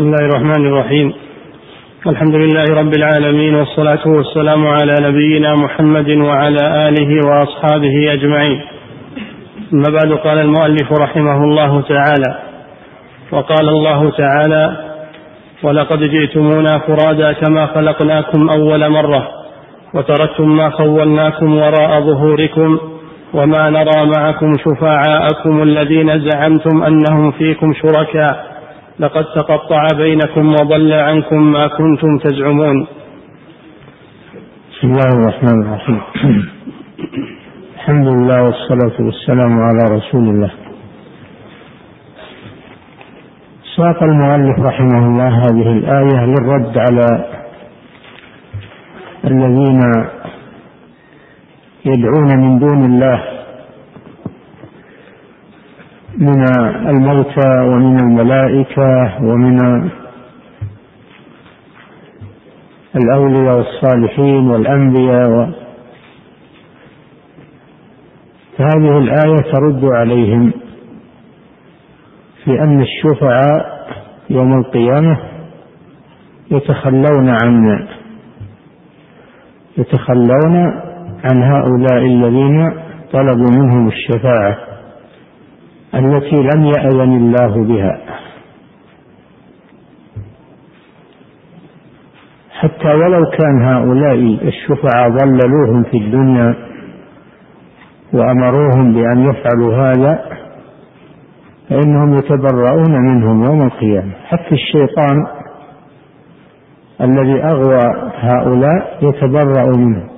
بسم الله الرحمن الرحيم الحمد لله رب العالمين والصلاة والسلام على نبينا محمد وعلى آله وأصحابه أجمعين أما بعد قال المؤلف رحمه الله تعالى وقال الله تعالى ولقد جئتمونا فرادا كما خلقناكم أول مرة وتركتم ما خولناكم وراء ظهوركم وما نرى معكم شفعاءكم الذين زعمتم أنهم فيكم شركاء لقد تقطع بينكم وضل عنكم ما كنتم تزعمون. بسم الله الرحمن الرحيم. الحمد لله والصلاة والسلام على رسول الله. ساق المؤلف رحمه الله هذه الآية للرد على الذين يدعون من دون الله من الموتى ومن الملائكة ومن الأولياء والصالحين والأنبياء و فهذه الآية ترد عليهم في أن الشفعاء يوم القيامة يتخلون عن يتخلون عن هؤلاء الذين طلبوا منهم الشفاعة. التي لم يأذن الله بها. حتى ولو كان هؤلاء الشفعاء ضللوهم في الدنيا وأمروهم بأن يفعلوا هذا فإنهم يتبرؤون منهم يوم القيامة. حتى الشيطان الذي أغوى هؤلاء يتبرأ منهم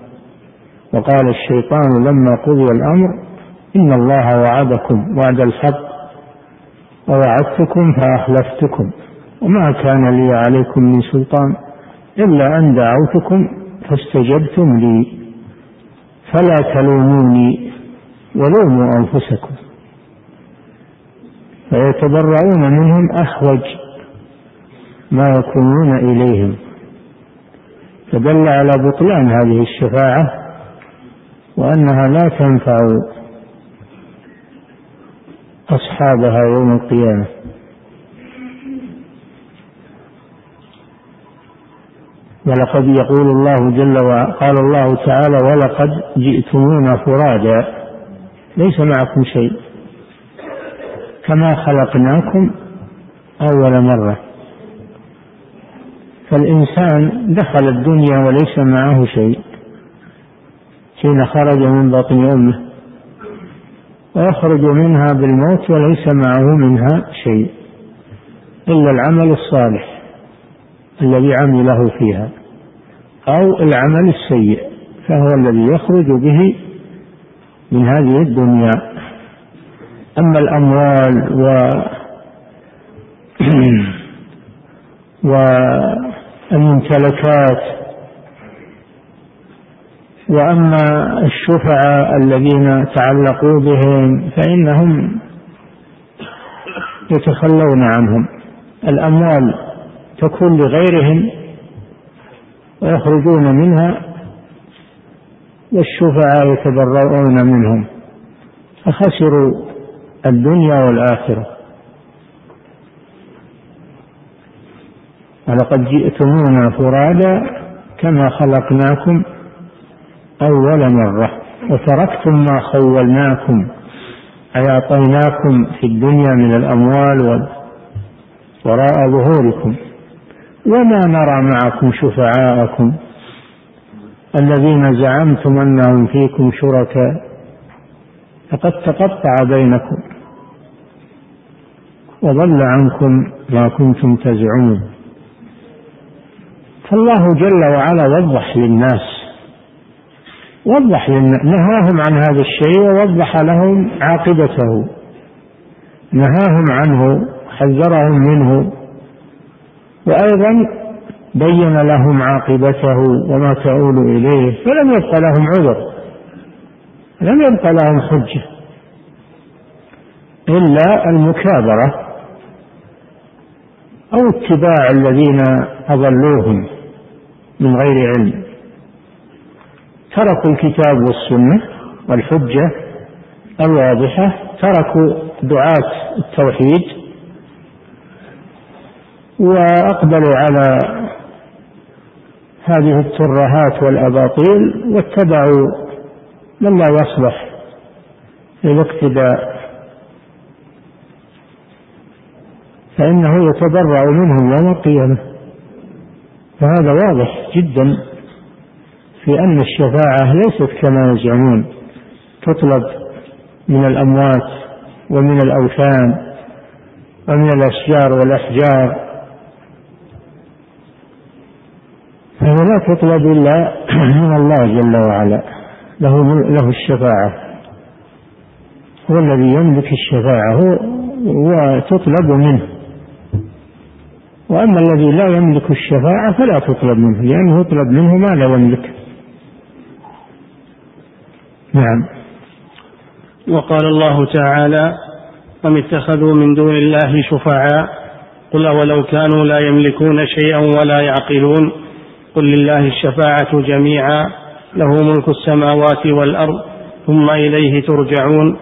وقال الشيطان لما قضي الأمر إن الله وعدكم وعد الحق ووعدتكم فأخلفتكم وما كان لي عليكم من سلطان إلا أن دعوتكم فاستجبتم لي فلا تلوموني ولوموا أنفسكم فيتبرؤون منهم أحوج ما يكونون إليهم فدل على بطلان هذه الشفاعة وأنها لا تنفع أصحابها يوم القيامة. ولقد يقول الله جل وعلا قال الله تعالى ولقد جئتمونا فرادا. ليس معكم شيء. كما خلقناكم أول مرة. فالإنسان دخل الدنيا وليس معه شيء. حين خرج من بطن أمه. ويخرج منها بالموت وليس معه منها شيء إلا العمل الصالح الذي عمله فيها أو العمل السيء فهو الذي يخرج به من هذه الدنيا. أما الأموال و والممتلكات وأما الشفعاء الذين تعلقوا بهم فإنهم يتخلون عنهم. الأموال تكون لغيرهم ويخرجون منها والشفعاء يتبرؤون منهم. فخسروا الدنيا والآخرة. ولقد جئتمونا فرادا كما خلقناكم أول مرة. وتركتم ما خولناكم أي أعطيناكم في الدنيا من الأموال وراء ظهوركم. وما نرى معكم شفعاءكم. الذين زعمتم أنهم فيكم شركاء فقد تقطع بينكم. وضل عنكم ما كنتم تزعمون. فالله جل وعلا وضح للناس وضح نهاهم عن هذا الشيء ووضح لهم عاقبته. نهاهم عنه حذرهم منه. وأيضا بين لهم عاقبته وما تؤول إليه فلم يبق لهم عذر لم يبق لهم حجة إلا المكابرة أو اتباع الذين أضلوهم من غير علم. تركوا الكتاب والسنة والحجة الواضحة تركوا دعاة التوحيد وأقبلوا على هذه الترهات والأباطيل واتبعوا من لا يصلح للاقتداء. فإنه يتبرأ منهم يوم القيامة. فهذا واضح جدا. في أن الشفاعة ليست كما يزعمون تطلب من الأموات ومن الأوثان ومن الأشجار والأحجار. فهي لا تطلب إلا من الله جل وعلا له له الشفاعة. هو الذي يملك الشفاعة هو وتطلب منه. وأما الذي لا يملك الشفاعة فلا تطلب منه لأنه يطلب منه ما لا يملك. نعم. وقال الله تعالى أم اتخذوا من دون الله شفعاء؟ قل أولو كانوا لا يملكون شيئا ولا يعقلون؟ قل لله الشفاعة جميعا له ملك السماوات والأرض ثم إليه ترجعون.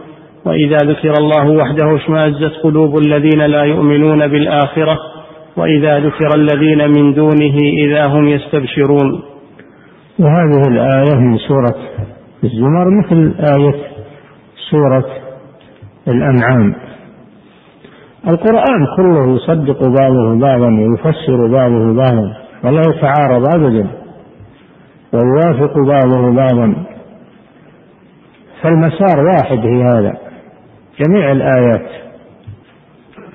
وإذا ذكر الله وحده اشمأزت قلوب الذين لا يؤمنون بالآخرة وإذا ذكر الذين من دونه إذا هم يستبشرون. وهذه الآية من سورة الزمر مثل آية سورة الأنعام. القرآن كله يصدق بعضه بعضا ويفسر بعضه بعضا ولا يتعارض أبدا ويوافق بعضه بعضا. فالمسار واحد في هذا. جميع الآيات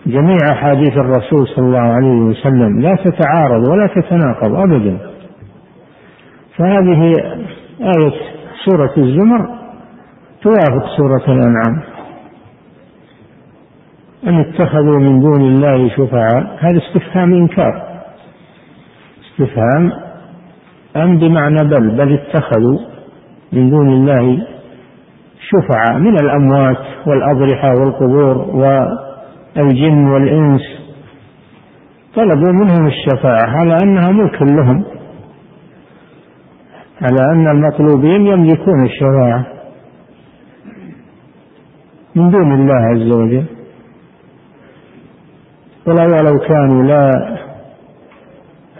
جميع أحاديث الرسول صلى الله عليه وسلم لا تتعارض ولا تتناقض أبدا. فهذه آية سورة الزمر توافق سورة الأنعام. أن اتخذوا من دون الله شفعاء؟ هذا استفهام إنكار. استفهام أم بمعنى بل بل اتخذوا من دون الله شفعاء من الأموات والأضرحة والقبور والجن والإنس. طلبوا منهم الشفاعة على أنها ملك لهم. على أن المطلوبين يملكون الشفاعة من دون الله عز وجل. ولو كانوا لا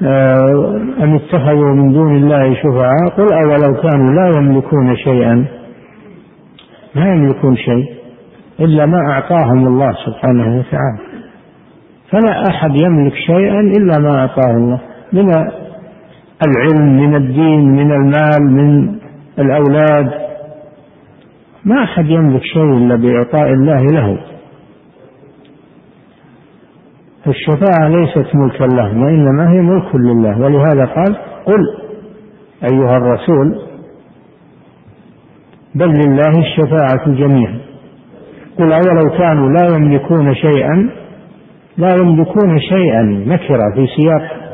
آه، أن اتخذوا من دون الله شفعاء قل أولو كانوا لا يملكون شيئا. لا يملكون شيء إلا ما أعطاهم الله سبحانه وتعالى. فلا أحد يملك شيئا إلا ما أعطاه الله. من العلم من الدين من المال من الأولاد. ما أحد يملك شيء إلا بإعطاء الله له. الشفاعة ليست ملكا لهم وإنما هي ملك لله. ولهذا قال قل أيها الرسول بل لله الشفاعة جميعا. قل أولو كانوا لا يملكون شيئا لا يملكون شيئا نكرة في سياق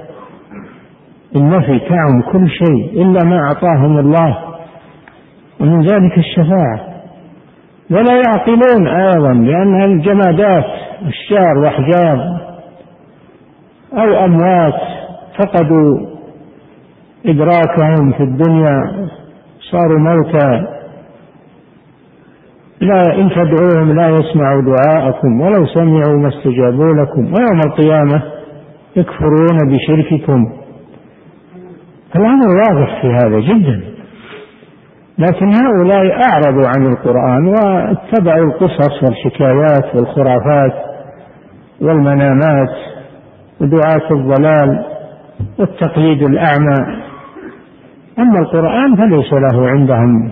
النفي تعم كل شيء إلا ما أعطاهم الله. ومن ذلك الشفاعة. ولا يعقلون أيضا لأنها الجمادات أشجار وأحجار أو أموات فقدوا إدراكهم في الدنيا صاروا موتى. لا إن تدعوهم لا يسمعوا دعاءكم ولو سمعوا ما استجابوا لكم. ويوم القيامة يكفرون بشرككم. الأمر واضح في هذا جدا. لكن هؤلاء أعرضوا عن القرآن واتبعوا القصص والحكايات والخرافات والمنامات ودعاة الضلال والتقليد الأعمى. أما القرآن فليس له عندهم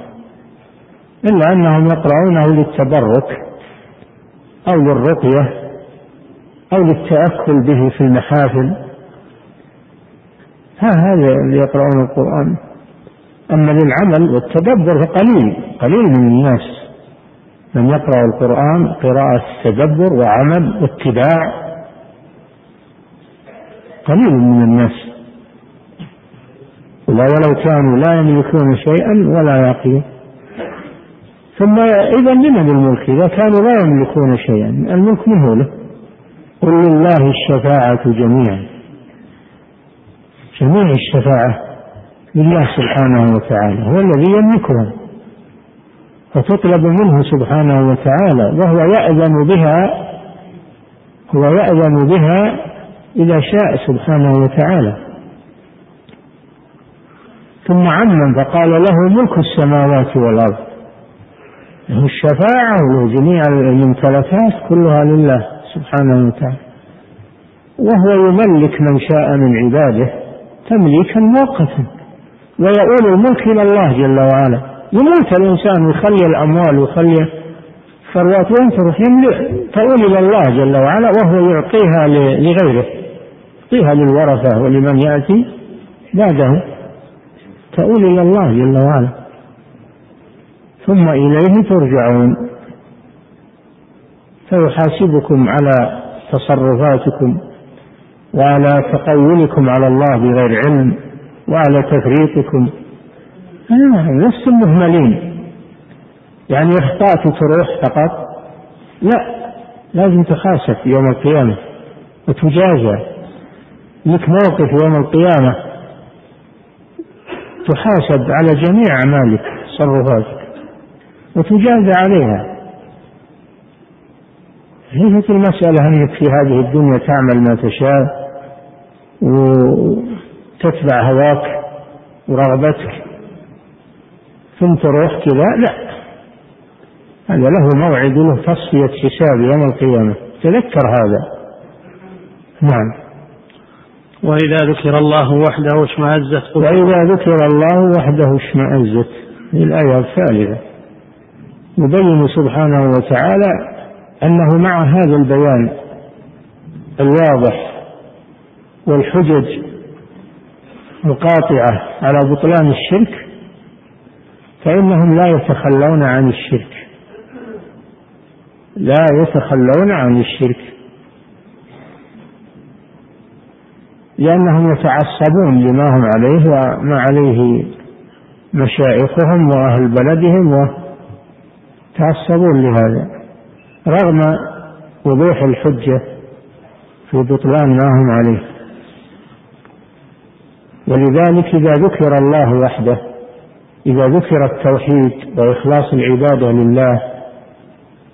إلا أنهم يقرؤونه للتبرك أو للرقية أو للتأكل به في المحافل. ها هذا اللي يقرؤون القرآن. أما للعمل والتدبر فقليل قليل من الناس من يقرأ القرآن قراءة تدبر وعمل واتباع. قليل من الناس. ولو كانوا لا يملكون شيئا ولا يعقلون. ثم إذا لمن الملك؟ إذا كانوا لا يملكون شيئا الملك من هو له قل لله الشفاعة جميعا. جميع الشفاعة لله سبحانه وتعالى هو الذي يملكها فتطلب منه سبحانه وتعالى وهو يأذن بها هو يأذن بها إذا شاء سبحانه وتعالى. ثم عمم فقال له ملك السماوات والأرض. له الشفاعة وجميع الممتلكات كلها لله سبحانه وتعالى. وهو يملك من شاء من عباده. تمليكا مؤقتا ويؤول الملك إلى الله جل وعلا. يموت الإنسان ويخلي الأموال ويخلي الثروات وين تروح؟ تؤول إلى الله جل وعلا وهو يعطيها لغيره. يعطيها للورثة ولمن يأتي بعده. تؤول إلى الله جل وعلا. ثم إليه ترجعون. فيحاسبكم على تصرفاتكم. وعلى تقولكم على الله بغير علم وعلى تفريطكم. لستم مهملين. يعني اخطأت تروح فقط. لا لازم تحاسب يوم القيامة وتجازى. لك موقف يوم القيامة تحاسب على جميع أعمالك تصرفاتك وتجازى عليها. ليست المسألة أنك في هذه الدنيا تعمل ما تشاء. وتتبع هواك ورغبتك ثم تروح كذا لا. هذا له موعد له تصفية حساب يوم القيامة. تذكر هذا. نعم. وإذا ذكر الله وحده اشمأزت وإذا ذكر الله وحده اشمأزت. الآية الثالثة. يبين سبحانه وتعالى أنه مع هذا البيان الواضح والحجج القاطعة على بطلان الشرك فإنهم لا يتخلون عن الشرك. لا يتخلون عن الشرك. لأنهم يتعصبون لما هم عليه وما عليه مشايخهم وأهل بلدهم وتعصبون لهذا. رغم وضوح الحجة في بطلان ما هم عليه. ولذلك إذا ذكر الله وحده إذا ذكر التوحيد وإخلاص العبادة لله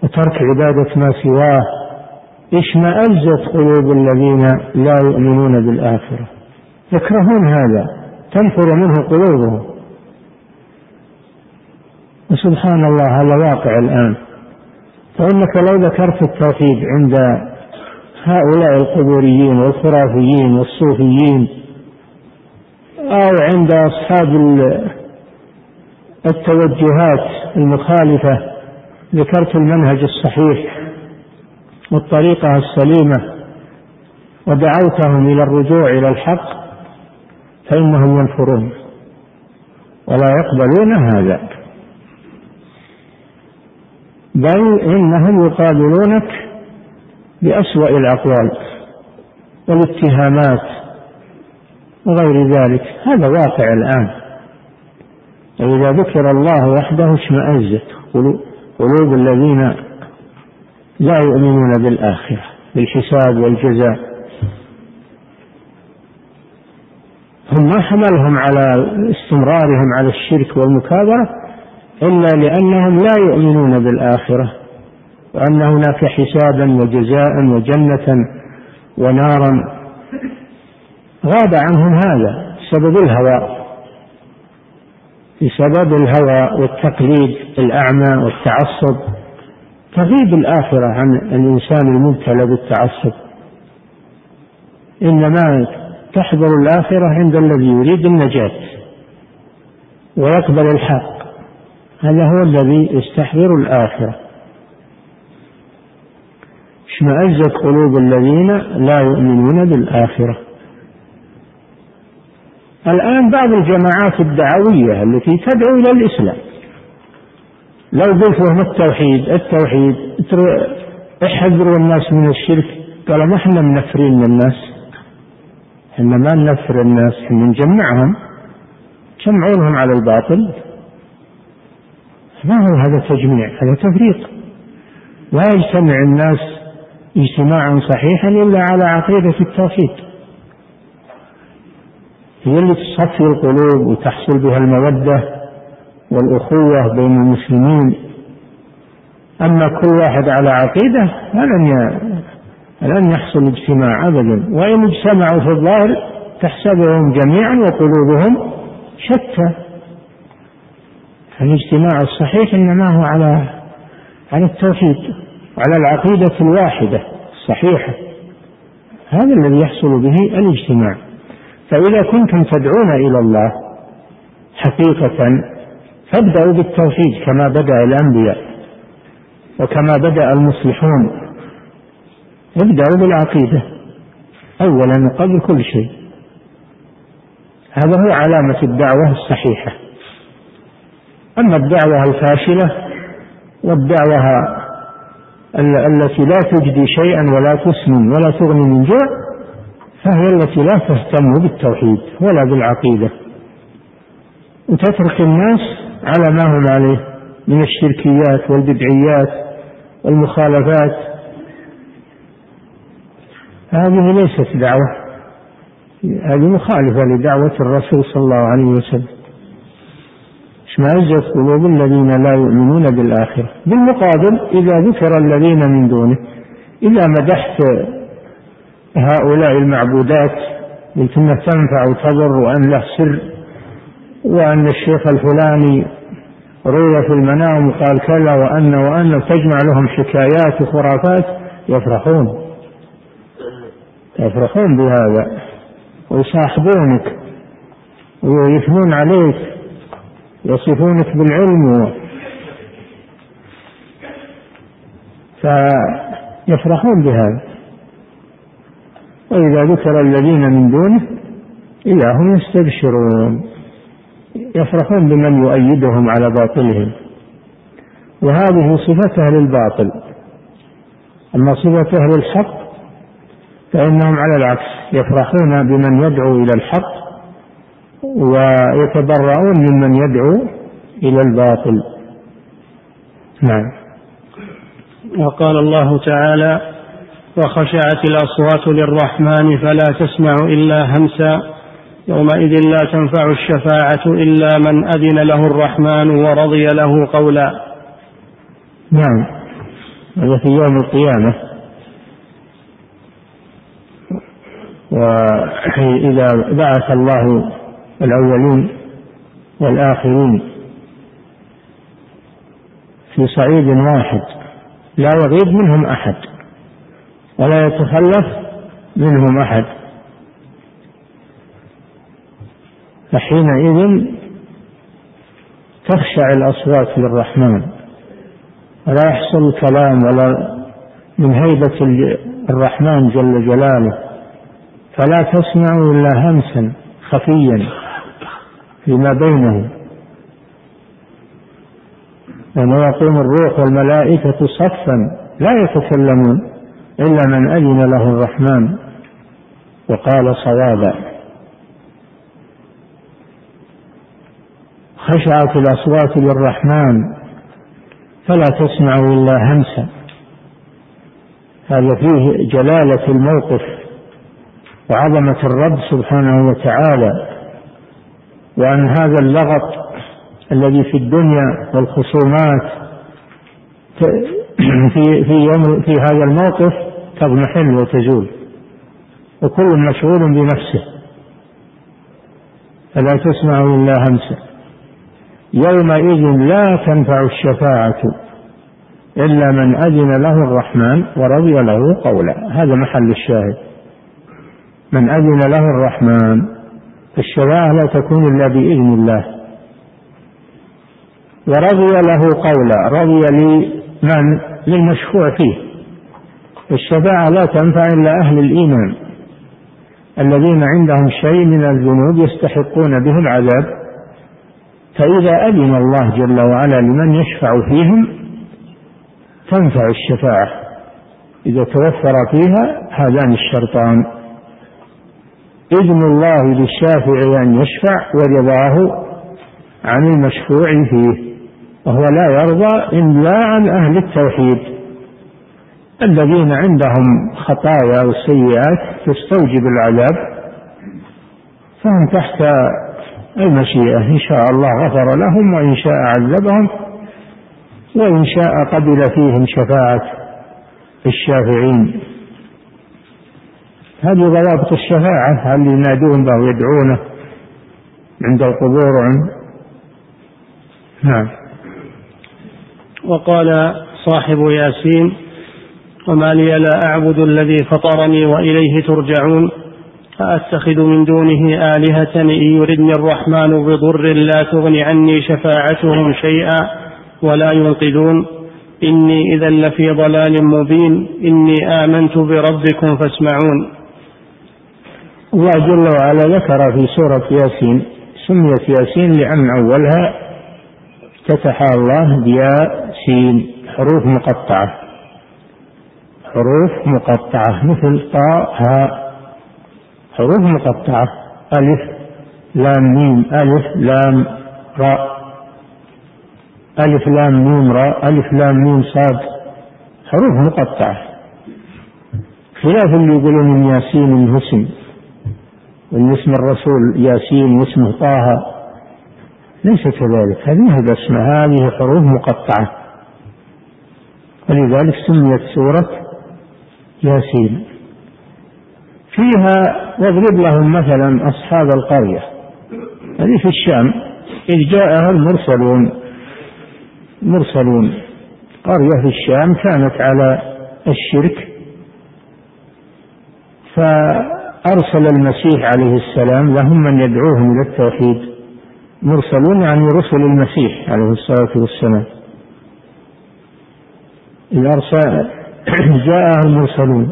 وترك عبادة ما سواه اشمأزت قلوب الذين لا يؤمنون بالآخرة. يكرهون هذا تنفر منه قلوبهم. وسبحان الله هذا واقع الآن. فإنك لو ذكرت التوحيد عند هؤلاء القبوريين والخرافيين والصوفيين أو عند أصحاب التوجهات المخالفة ذكرت المنهج الصحيح والطريقة السليمة ودعوتهم إلى الرجوع إلى الحق فإنهم ينفرون ولا يقبلون هذا. بل إنهم يقابلونك بأسوأ الأقوال والاتهامات وغير ذلك. هذا واقع الآن. وإذا ذكر الله وحده اشمأزت قلوب الذين لا يؤمنون بالآخرة بالحساب والجزاء. هم ما حملهم على استمرارهم على الشرك والمكابرة إلا لأنهم لا يؤمنون بالآخرة وأن هناك حسابا وجزاء وجنة ونارا غاب عنهم هذا سبب الهوى بسبب الهوى والتقليد الأعمى والتعصب. تغيب الآخرة عن الإنسان المبتلى بالتعصب. إنما تحضر الآخرة عند الذي يريد النجاة ويقبل الحق. هذا هو الذي يستحضر الآخرة. اشمأزت قلوب الذين لا يؤمنون بالآخرة. الآن بعض الجماعات الدعوية التي تدعو إلى الإسلام. لو قلت لهم التوحيد التوحيد احذروا الناس من الشرك. قالوا ما إحنا منفرين الناس إحنا ما ننفر الناس إحنا نجمعهم. جمعونهم على الباطل. ما هو هذا تجميع؟ هذا تفريق. لا يجتمع الناس اجتماعا صحيحا إلا على عقيدة التوحيد. هي اللي تصفي القلوب وتحصل بها المودة والأخوة بين المسلمين. أما كل واحد على عقيدة فلن لن يحصل اجتماع أبدا. وإن اجتمعوا في الظاهر تحسبهم جميعا وقلوبهم شتى. فالاجتماع الصحيح إنما هو على على التوحيد وعلى العقيدة الواحدة الصحيحة. هذا الذي يحصل به الاجتماع. فإذا كنتم تدعون إلى الله حقيقة فابدأوا بالتوحيد كما بدأ الأنبياء وكما بدأ المصلحون. ابدأوا بالعقيدة أولا قبل كل شيء. هذا هو علامة الدعوة الصحيحة. أما الدعوة الفاشلة والدعوة التي لا تجدي شيئا ولا تسمن ولا تغني من جوع فهي التي لا تهتم بالتوحيد ولا بالعقيدة. وتترك الناس على ما هم عليه من الشركيات والبدعيات والمخالفات. هذه ليست دعوة هذه مخالفة لدعوة الرسول صلى الله عليه وسلم. اشمئزت قلوب الذين لا يؤمنون بالآخرة؟ بالمقابل إذا ذكر الذين من دونه إذا مدحت هؤلاء المعبودات قلت انها تنفع وتضر وأن له سر وأن الشيخ الفلاني روي في المنام وقال كذا وأن وأن تجمع لهم حكايات وخرافات يفرحون. يفرحون بهذا. ويصاحبونك. ويثنون عليك. يصفونك بالعلم. فيفرحون بهذا. وإذا ذكر الذين من دونه إذا هم يستبشرون يفرحون بمن يؤيدهم على باطلهم. وهذه صفة أهل الباطل. أما صفة أهل الحق فإنهم على العكس يفرحون بمن يدعو إلى الحق ويتبرؤون ممن يدعو إلى الباطل. نعم. وقال الله تعالى وخشعت الأصوات للرحمن فلا تسمع إلا همسا. يومئذ لا تنفع الشفاعة إلا من أذن له الرحمن ورضي له قولا. نعم. هذا في يوم القيامة. وإذا بعث الله الأولين والآخرين في صعيد واحد لا يغيب منهم أحد. ولا يتخلف منهم أحد. فحينئذ تخشع الأصوات للرحمن. ولا يحصل الكلام ولا من هيبة الرحمن جل جلاله. فلا تسمع إلا همسا خفيا فيما بينهم يوم يقوم الروح والملائكة صفا لا يتكلمون. إلا من أذن له الرحمن وقال صوابا. خشعت الأصوات للرحمن فلا تسمع إلا همسا. هذا فيه جلالة الموقف وعظمة الرب سبحانه وتعالى وأن هذا اللغط الذي في الدنيا والخصومات في في يوم في هذا الموقف تضمحل وتزول وكل مشغول بنفسه. فلا تسمع إلا همسا يومئذ لا تنفع الشفاعة إلا من أذن له الرحمن ورضي له قولا. هذا محل الشاهد. من أذن له الرحمن الشفاعة لا تكون إلا بإذن الله. ورضي له قولا رضي لمن للمشفوع فيه. الشفاعة لا تنفع إلا أهل الإيمان الذين عندهم شيء من الذنوب يستحقون به العذاب. فإذا أذن الله جل وعلا لمن يشفع فيهم تنفع الشفاعة. إذا توفر فيها هذان الشرطان. إذن الله للشافع أن يشفع ورضاه عن المشفوع فيه. وهو لا يرضى إلا عن أهل التوحيد الذين عندهم خطايا وسيئات تستوجب العذاب فهم تحت المشيئة. إن شاء الله غفر لهم وإن شاء عذبهم وإن شاء قبل فيهم شفاعة الشافعين. هذه ضوابط الشفاعة اللي ينادون به ويدعونه عند القبور وعند نعم. وقال صاحب ياسين وما لي لا أعبد الذي فطرني وإليه ترجعون أأتخذ من دونه آلهة إن يردني الرحمن بضر لا تغن عني شفاعتهم شيئا ولا ينقذون. إني إذا لفي ضلال مبين إني آمنت بربكم فاسمعون. الله جل وعلا ذكر في سورة ياسين سميت ياسين لأن أولها افتتح الله بياء سين حروف مقطعة. حروف مقطعة مثل طاء هاء. حروف مقطعة ألف لام ميم. ألف لام راء ألف لام ميم راء ألف لام ميم صاد. حروف مقطعة. خلاف اللي يقولون من ياسين من اسم وإن اسم الرسول ياسين واسمه طه. ليس كذلك. هذه الاسماء هذه حروف مقطعة. ولذلك سميت سورة ياسين. فيها واضرب لهم مثلا أصحاب القرية. هذه في الشام. إذ جاءها المرسلون. مرسلون قرية في الشام كانت على الشرك. فأرسل المسيح عليه السلام لهم من يدعوهم إلى التوحيد. مرسلون يعني رسل المسيح عليه الصلاة والسلام. إذ أرسل جاءها المرسلون.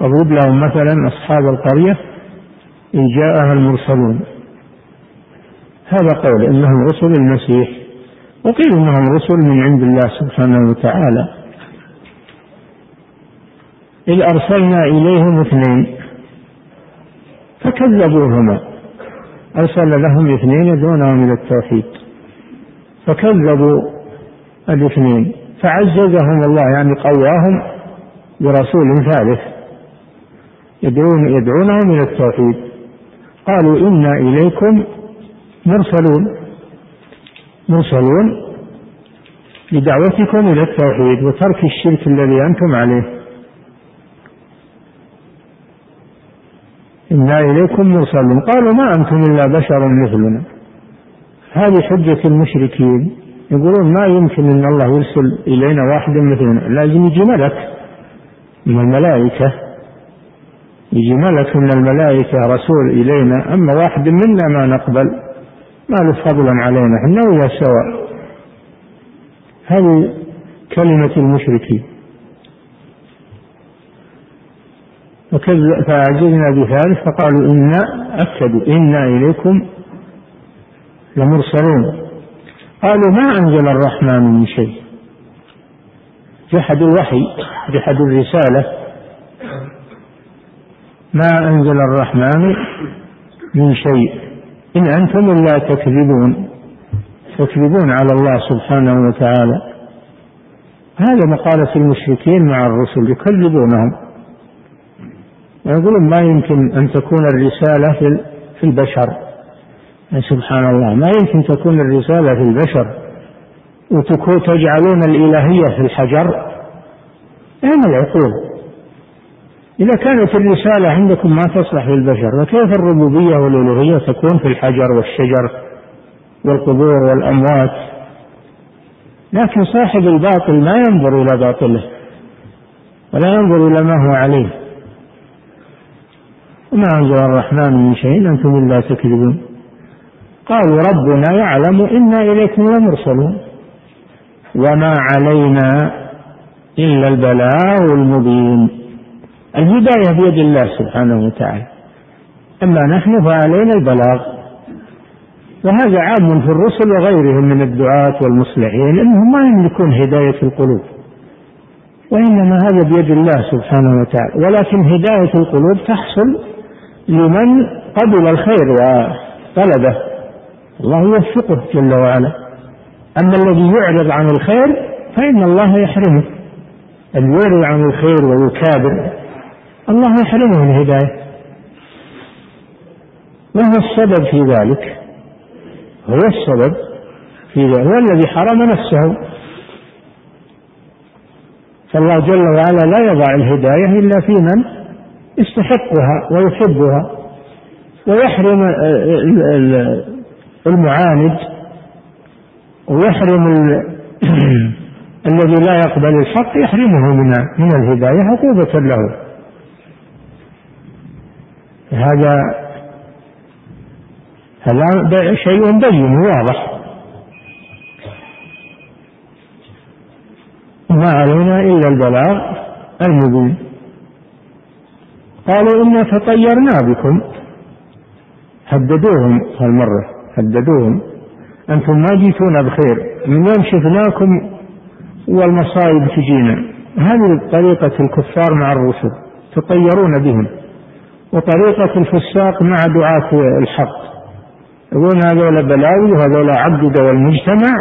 واضرب لهم مثلا أصحاب القرية. إن جاءها المرسلون. هذا قول إنهم رسل المسيح. وقيل إنهم رسل من عند الله سبحانه وتعالى. إذ أرسلنا إليهم اثنين فكذبوهما. أرسل لهم اثنين يدعونهم إلى التوحيد. فكذبوا الاثنين. فعززهم الله يعني قواهم برسول ثالث. يدعون يدعونهم إلى التوحيد. قالوا إنا إليكم مرسلون. مرسلون لدعوتكم إلى التوحيد وترك الشرك الذي أنتم عليه. إنا إليكم مرسلون. قالوا ما أنتم إلا بشر مثلنا. هذه حجة المشركين. يقولون ما يمكن أن الله يرسل إلينا واحد مثلنا لازم يجي ملك من الملائكة. يجي ملك من الملائكة رسول إلينا. أما واحد منا ما نقبل ما له فضلا علينا. إحنا ويا سواء هذه كلمة المشركين. فعجزنا بثالث فقالوا إنا أكدوا إنا إليكم لمرسلون. قالوا ما أنزل الرحمن من شيء. جحدوا الوحي جحدوا الرسالة. ما أنزل الرحمن من شيء. إن أنتم إلا تكذبون. تكذبون على الله سبحانه وتعالى. هذا مقالة المشركين مع الرسل يكذبونهم. ويقولون ما يمكن أن تكون الرسالة في البشر. سبحان الله. ما يمكن تكون الرسالة في البشر وتجعلون الإلهية في الحجر؟ أين العقول؟ إذا كانت الرسالة عندكم ما تصلح للبشر فكيف الربوبية والألوهية تكون في الحجر والشجر والقبور والأموات؟ لكن صاحب الباطل ما ينظر إلى باطله ولا ينظر إلى ما هو عليه. وما أنزل الرحمن من شيء أنتم إلا تكذبون. قالوا ربنا يعلم إنا إليكم لمرسلون وما علينا إلا البلاغ المبين. الهداية بيد الله سبحانه وتعالى. أما نحن فعلينا البلاغ. وهذا عام في الرسل وغيرهم من الدعاة والمصلحين إنهم ما يملكون هداية القلوب. وإنما هذا بيد الله سبحانه وتعالى. ولكن هداية القلوب تحصل لمن قبل الخير وطلبه. الله يوفقه جل وعلا. أما الذي يعرض عن الخير فإن الله يحرمه. الذي يعرض عن الخير ويكابر الله يحرمه الهداية وهو السبب في ذلك؟ هو السبب في ذلك. هو الذي حرم نفسه. فالله جل وعلا لا يضع الهداية إلا في من يستحقها ويحبها. ويحرم المعاند ويحرم الذي لا يقبل الحق يحرمه من من الهداية عقوبة له. هذا هذا شيء بين واضح. ما علينا إلا البلاغ المبين. قالوا إنا تطيرنا بكم. هددوهم هالمرة. هددوهم أنتم ما جيتونا بخير. من يوم شفناكم والمصائب تجينا؟ هذه طريقة الكفار مع الرسل تطيرون بهم. وطريقة الفساق مع دعاة الحق. يقولون هذول بلاوي وهذول عقدوا المجتمع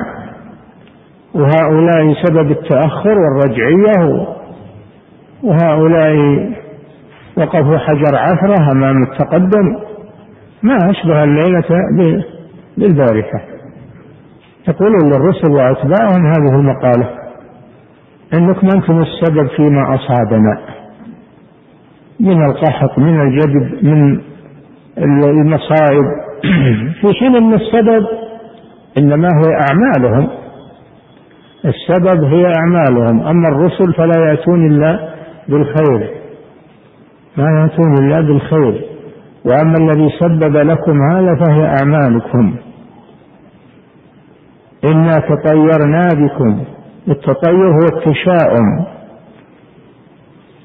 وهؤلاء سبب التأخر والرجعية. وهؤلاء وقفوا حجر عثرة أمام التقدم. ما أشبه الليلة بالبارحة يقولون للرسل وأتباعهم هذه المقالة أنكم أنتم السبب فيما أصابنا. من القحط من الجدب من المصائب. في حين أن السبب إنما هو أعمالهم. السبب هي أعمالهم. أما الرسل فلا يأتون إلا بالخير. ما يأتون إلا بالخير. وأما الذي سبب لكم هذا فهي أعمالكم. إنا تطيرنا بكم التطير هو التشاؤم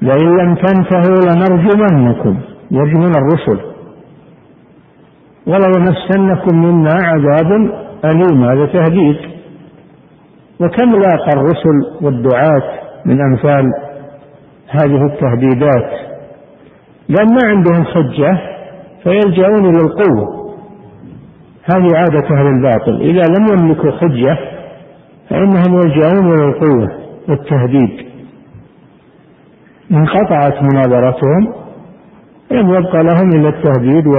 لئن لم تنتهوا لنرجمنكم يرجمون الرسل. ولو مسنكم منا عذاب أليم هذا تهديد. وكم لاقى الرسل والدعاة من أمثال هذه التهديدات؟ لأن ما عندهم حجة فيلجؤون إلى القوة. هذه عادة أهل الباطل. إذا لم يملكوا حجة فإنهم يلجؤون إلى القوة والتهديد. انقطعت مناظرتهم لم يبقى لهم إلا التهديد و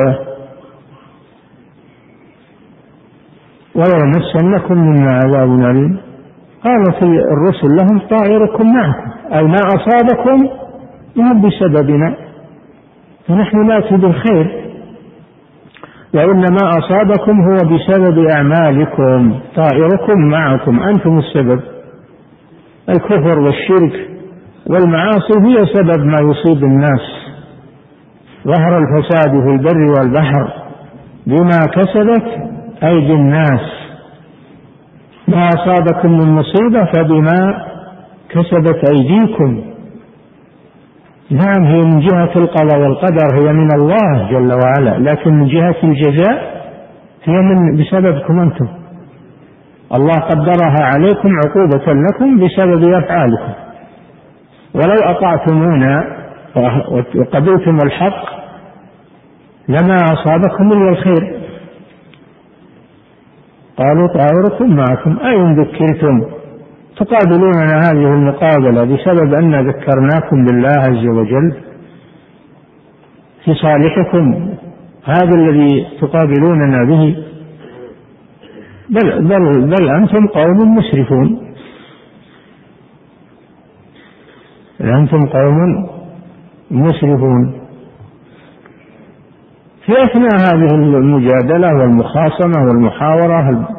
وليمسنكم منا عذاب أليم. قالت الرسل لهم طائركم معكم. أي ما أصابكم ما بسببنا. فنحن نأتي بالخير وإن ما أصابكم هو بسبب أعمالكم. طائركم معكم أنتم السبب. الكفر والشرك والمعاصي هي سبب ما يصيب الناس. ظهر الفساد في البر والبحر بما كسبت أيدي الناس. ما أصابكم من مصيبة فبما كسبت أيديكم. نعم هي من جهة القضاء والقدر هي من الله جل وعلا لكن من جهة الجزاء هي من بسببكم أنتم. الله قدرها عليكم عقوبة لكم بسبب أفعالكم. ولو أطعتمونا وقبلتم الحق لما أصابكم إلا الخير. قالوا طائركم معكم أين ذكرتم؟ تقابلوننا هذه المقابلة بسبب أن ذكرناكم بالله عز وجل في صالحكم. هذا الذي تقابلوننا به بل, بل, بل أنتم قوم مسرفون. بل أنتم قوم مسرفون. في أثناء هذه المجادلة والمخاصمة والمحاورة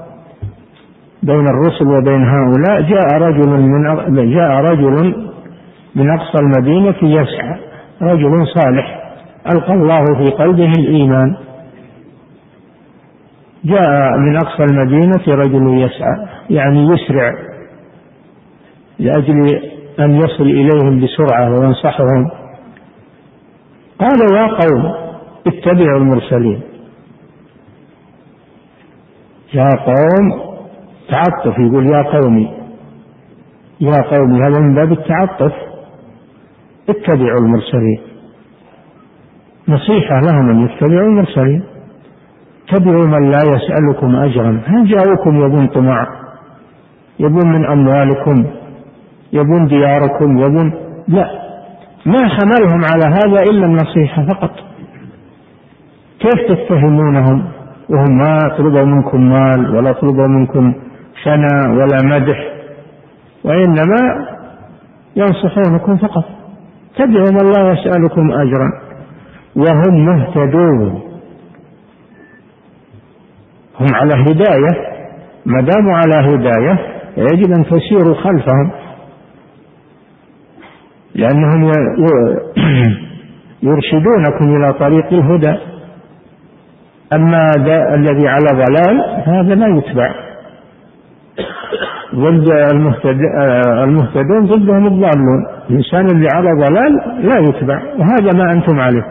بين الرسل وبين هؤلاء جاء رجل من جاء رجل من أقصى المدينة يسعى رجل صالح ألقى الله في قلبه الإيمان. جاء من أقصى المدينة رجل يسعى يعني يسرع لأجل أن يصل إليهم بسرعة وينصحهم. قال يا قوم اتبعوا المرسلين. يا قوم تعطف يقول يا قومي يا قومي هذا من باب التعطف؟ اتبعوا المرسلين. نصيحة لهم أن يتبعوا المرسلين. اتبعوا من لا يسألكم أجرا. هل جاءوكم يبون طمع؟ يبون من أموالكم؟ يبون دياركم؟ يبون؟ لا. ما حملهم على هذا إلا النصيحة فقط. كيف تتهمونهم؟ وهم ما طلبوا منكم مال ولا طلبوا منكم ثناء ولا مدح وإنما ينصحونكم فقط. تدعوهم الله يسألكم أجرا وهم مهتدون. هم على هداية ما داموا على هداية يجب أن تسيروا خلفهم. لأنهم يرشدونكم إلى طريق الهدى. أما الذي على ضلال هذا لا يتبع. ضد المهتدون ضدهم الضالون. الإنسان اللي على ضلال لا يتبع. وهذا ما أنتم عليه.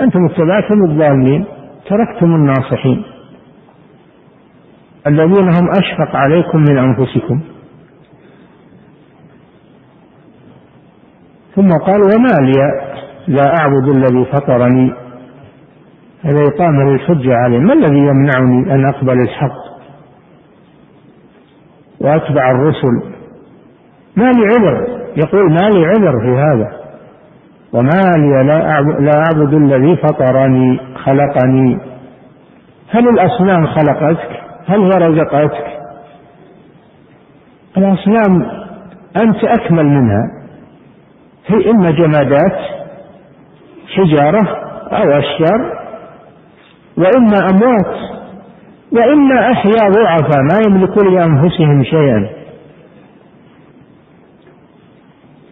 أنتم اتبعتم الضالين تركتم الناصحين. الذين هم أشفق عليكم من أنفسكم. ثم قال وما لي لا أعبد الذي فطرني. هذا إقامة للحجة عليه. ما الذي يمنعني أن أقبل الحق؟ وأتبع الرسل. ما لي عذر. يقول ما لي عذر في هذا. وما لي لا أعبد, الذي فطرني خلقني. هل الأصنام خلقتك؟ هل هي رزقتك؟ الأصنام أنت أكمل منها. هي إما جمادات حجارة أو أشجار وإما أموات. وإما أحياء ضعفاء ما يملكون لأنفسهم شيئا.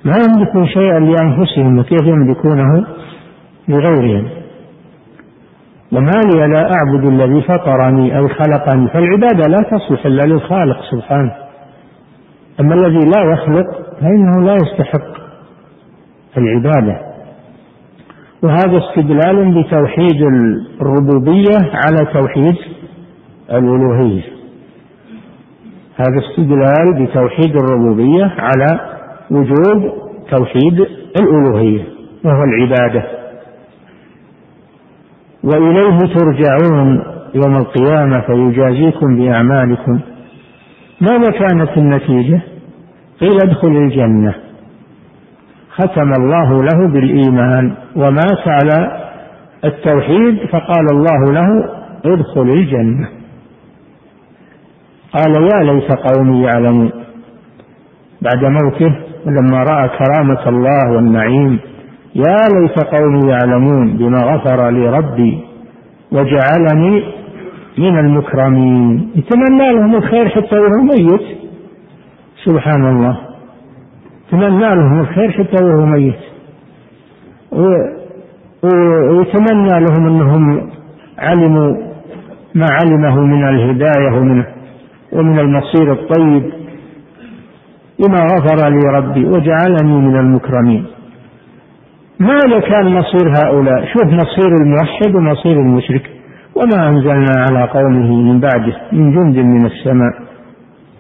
ما يملكون شيئا لأنفسهم وكيف يملكونه؟ لغيرهم. وما لي لا أعبد الذي فطرني أو خلقني. فالعبادة لا تصلح إلا للخالق سبحانه. أما الذي لا يخلق فإنه لا يستحق العبادة. وهذا استدلال بتوحيد الربوبية على توحيد الألوهية. هذا استدلال بتوحيد الربوبية على وجوب توحيد الألوهية وهو العبادة. وإليه ترجعون يوم القيامة فيجازيكم بأعمالكم. ماذا كانت النتيجة؟ قيل ادخل الجنة. ختم الله له بالإيمان ومات على التوحيد فقال الله له ادخل الجنة. قال يا ليت قومي يعلمون. بعد موته لما رأى كرامة الله والنعيم يا ليت قومي يعلمون بما غفر لي ربي وجعلني من المكرمين. يتمنى لهم الخير حتى وهو ميت. سبحان الله. تمنى لهم الخير حتى وهو ميت. ويتمنى لهم أنهم علموا ما علمه من الهداية ومن ومن المصير الطيب بما غفر لي ربي وجعلني من المكرمين. ماذا كان مصير هؤلاء؟ شوف مصير الموحد ومصير المشرك. وما أنزلنا على قومه من بعده من جند من السماء.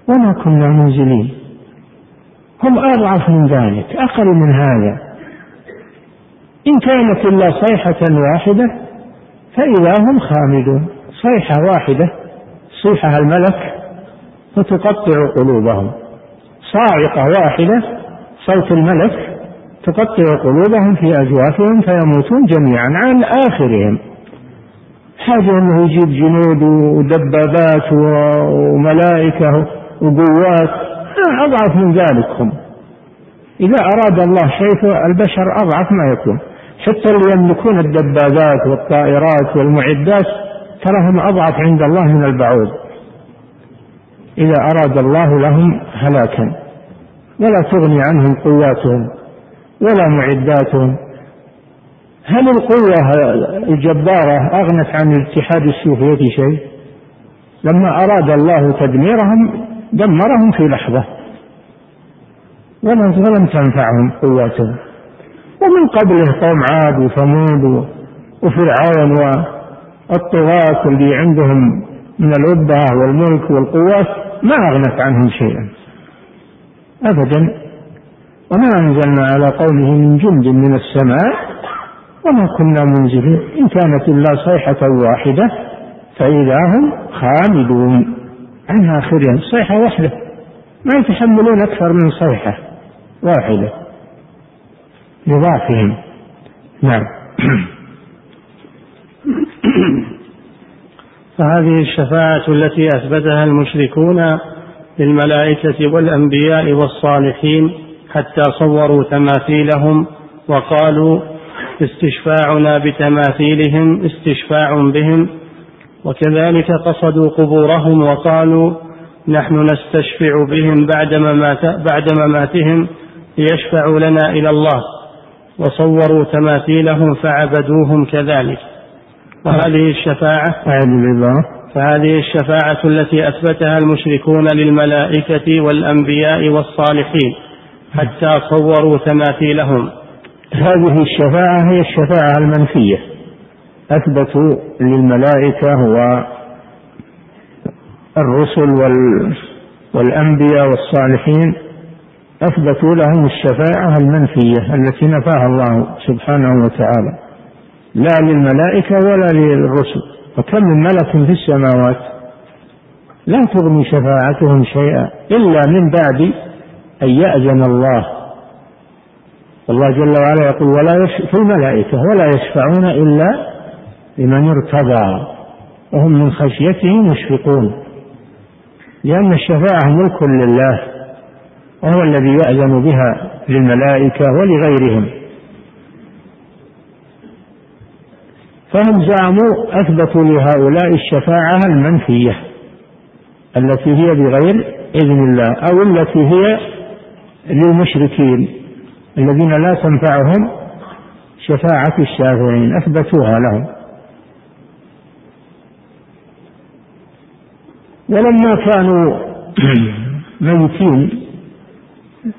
وما كنا منزلين. هم أضعف من ذلك أقل من هذا. إن كانت إلا صيحة واحدة فإذا هم خامدون. صيحة واحدة صيحها الملك فتقطع قلوبهم. صاعقة واحدة صوت الملك تقطع قلوبهم في أجوافهم فيموتون جميعا عن آخرهم. حاجة أنه يجيب جنود ودبابات وملائكة وقوات. أضعف من ذلك هم إذا أراد الله شيء البشر أضعف ما يكون. حتى اللي يملكون الدبابات والطائرات والمعدات تراهم أضعف عند الله من البعوض. إذا أراد الله لهم هلاكا ولا تغني عنهم قواتهم ولا معداتهم. هل القوة الجبارة أغنت عن الاتحاد السوفيتي شيء؟ لما أراد الله تدميرهم دمرهم في لحظة. ولم تنفعهم قواتهم. ومن قبله قوم عاد وثمود وفرعون والطغاة اللي عندهم من الأبهة والملك والقوات. ما أغنت عنهم شيئا. أبدا. وما أنزلنا على قومه من جند من السماء وما كنا منزلين. إن كانت إلا صيحة واحدة فإذا هم خامدون. عن آخرهم صيحة واحدة. ما يتحملون أكثر من صيحة واحدة. لضعفهم. نعم. فهذه الشفاعة التي أثبتها المشركون للملائكة والأنبياء والصالحين حتى صوروا تماثيلهم وقالوا استشفاعنا بتماثيلهم استشفاع بهم وكذلك قصدوا قبورهم وقالوا نحن نستشفع بهم بعد ممات بعد مماتهم ليشفعوا لنا إلى الله وصوروا تماثيلهم فعبدوهم كذلك. وهذه الشفاعة فهذه الشفاعة التي أثبتها المشركون للملائكة والأنبياء والصالحين حتى صوروا تماثيلهم. هذه الشفاعة هي الشفاعة المنفية. أثبتوا للملائكة والرسل والأنبياء والصالحين أثبتوا لهم الشفاعة المنفية التي نفاها الله سبحانه وتعالى. لا للملائكة ولا للرسل. وكم من ملك في السماوات لا تغني شفاعتهم شيئا إلا من بعد أن يأذن الله. والله جل وعلا يقول ولا في الملائكة ولا يشفعون إلا لمن ارتضى. وهم من خشيته مشفقون. لأن الشفاعة ملك لله. وهو الذي يأذن بها للملائكة ولغيرهم. فهم زعموا أثبتوا لهؤلاء الشفاعة المنفية التي هي بغير إذن الله أو التي هي للمشركين الذين لا تنفعهم شفاعة الشافعين أثبتوها لهم. ولما كانوا ميتين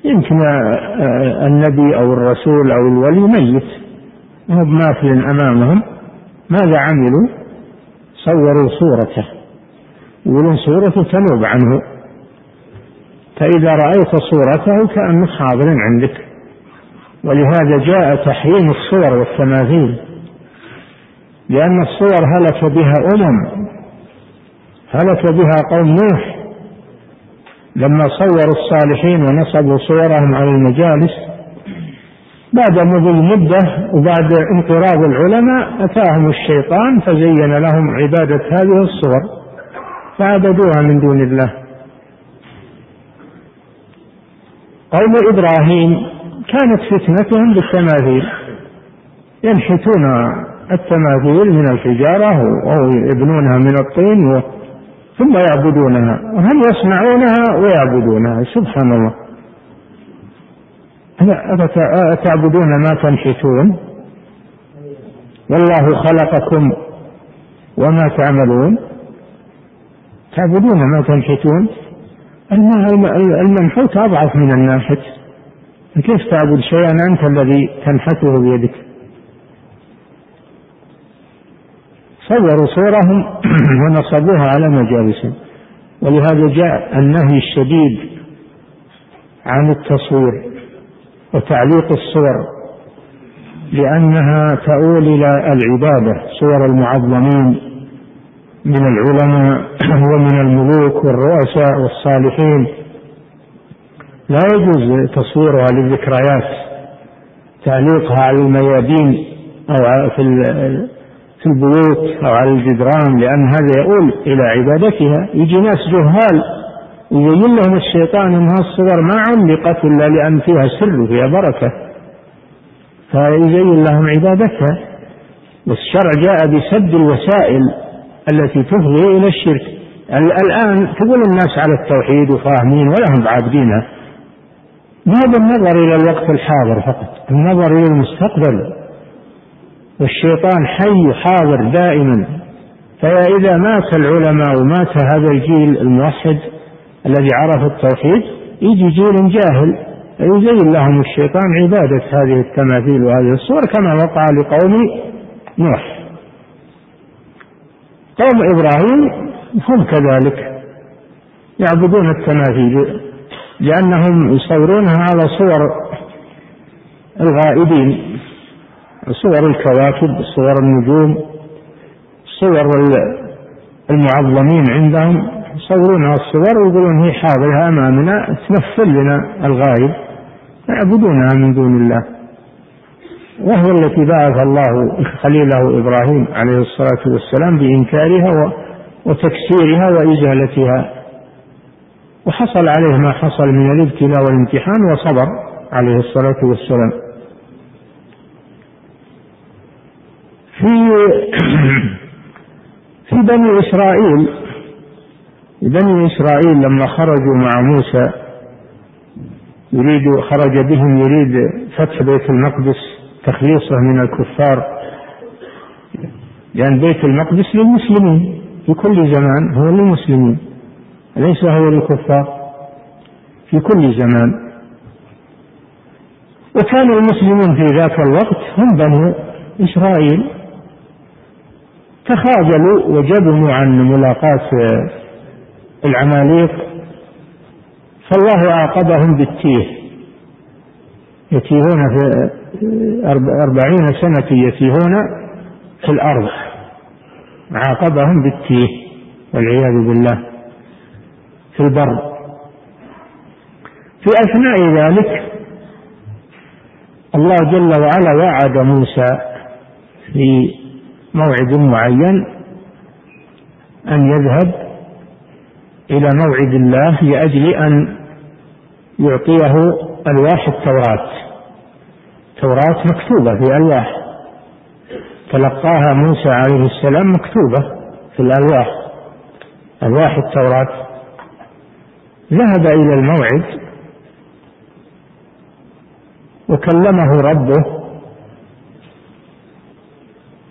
يمكن النبي أو الرسول أو الولي ميت وهو ماثل أمامهم. ماذا عملوا؟ صوروا صورته. يقولون صورته تنوب عنه. فإذا رأيت صورته كأنك حاضر عندك. ولهذا جاء تحريم الصور والتماثيل. لأن الصور هلك بها أمم. هلك بها قوم نوح. لما صوروا الصالحين ونصبوا صورهم على المجالس بعد مضي مدة وبعد انقراض العلماء أتاهم الشيطان فزين لهم عبادة هذه الصور فعبدوها من دون الله. قوم إبراهيم كانت فتنتهم بالتماثيل ينحتون التماثيل من الحجارة أو يبنونها من الطين ثم يعبدونها. هم يصنعونها ويعبدونها. سبحان الله. أتعبدون ما تنحتون؟ والله خلقكم وما تعملون. تعبدون ما تنحتون؟ المنحوت أضعف من الناحت. كيف تعبد شيئا؟ أنت الذي تنحته بيدك. صوروا صورهم ونصبوها على مجالسهم. ولهذا جاء النهي الشديد عن التصوير. وتعليق الصور لأنها تؤول إلى العبادة صور المعظمين من العلماء ومن الملوك والرؤساء والصالحين. لا يجوز تصويرها للذكريات تعليقها على الميادين أو في في البيوت أو على الجدران لأن هذا يؤول إلى عبادتها. يجي ناس جهال يبين لهم الشيطان أن الصور ما علقت إلا لأن فيها سر وفيها بركة. فيزين لهم عبادتها. والشرع جاء بسد الوسائل التي تفضي إلى الشرك. الآن تقول الناس على التوحيد وفاهمين ولا هم عابدينها ما بالنظر إلى الوقت الحاضر فقط النظر إلى المستقبل. والشيطان حي حاضر دائما. فإذا مات العلماء ومات هذا الجيل الموحد الذي عرف التوحيد يجي جيل جاهل يزين لهم الشيطان عبادة هذه التماثيل وهذه الصور كما وقع لقوم نوح. قوم إبراهيم هم كذلك يعبدون التماثيل لأنهم يصورونها على صور الغائبين صور الكواكب صور النجوم صور المعظمين عندهم. يصورونها الصور ويقولون هي حاضرة أمامنا تمثل لنا الغايب يعبدونها من دون الله. وهو التي بعث الله خليله إبراهيم عليه الصلاة والسلام بإنكارها وتكسيرها وإزالتها. وحصل عليه ما حصل من الابتلاء والامتحان وصبر عليه الصلاة والسلام. في في بني إسرائيل بني إسرائيل لما خرجوا مع موسى يريد خرج بهم يريد فتح بيت المقدس تخليصه من الكفار. لأن بيت المقدس للمسلمين في كل زمان هو للمسلمين ليس هو للكفار في كل زمان. وكان المسلمون في ذاك الوقت هم بنو إسرائيل. تخاذلوا وجبنوا عن ملاقاة العماليق فالله عاقبهم بالتيه. يتيهون في أربعين سنة يتيهون في الأرض. عاقبهم بالتيه والعياذ بالله. في البر. في أثناء ذلك الله جل وعلا وعد موسى في موعد معين أن يذهب إلى موعد الله لأجل أن يعطيه ألواح التوراة. توراة مكتوبة في ألواح تلقاها موسى عليه السلام مكتوبة في الألواح. ألواح التوراة. ذهب إلى الموعد. وكلمه ربه.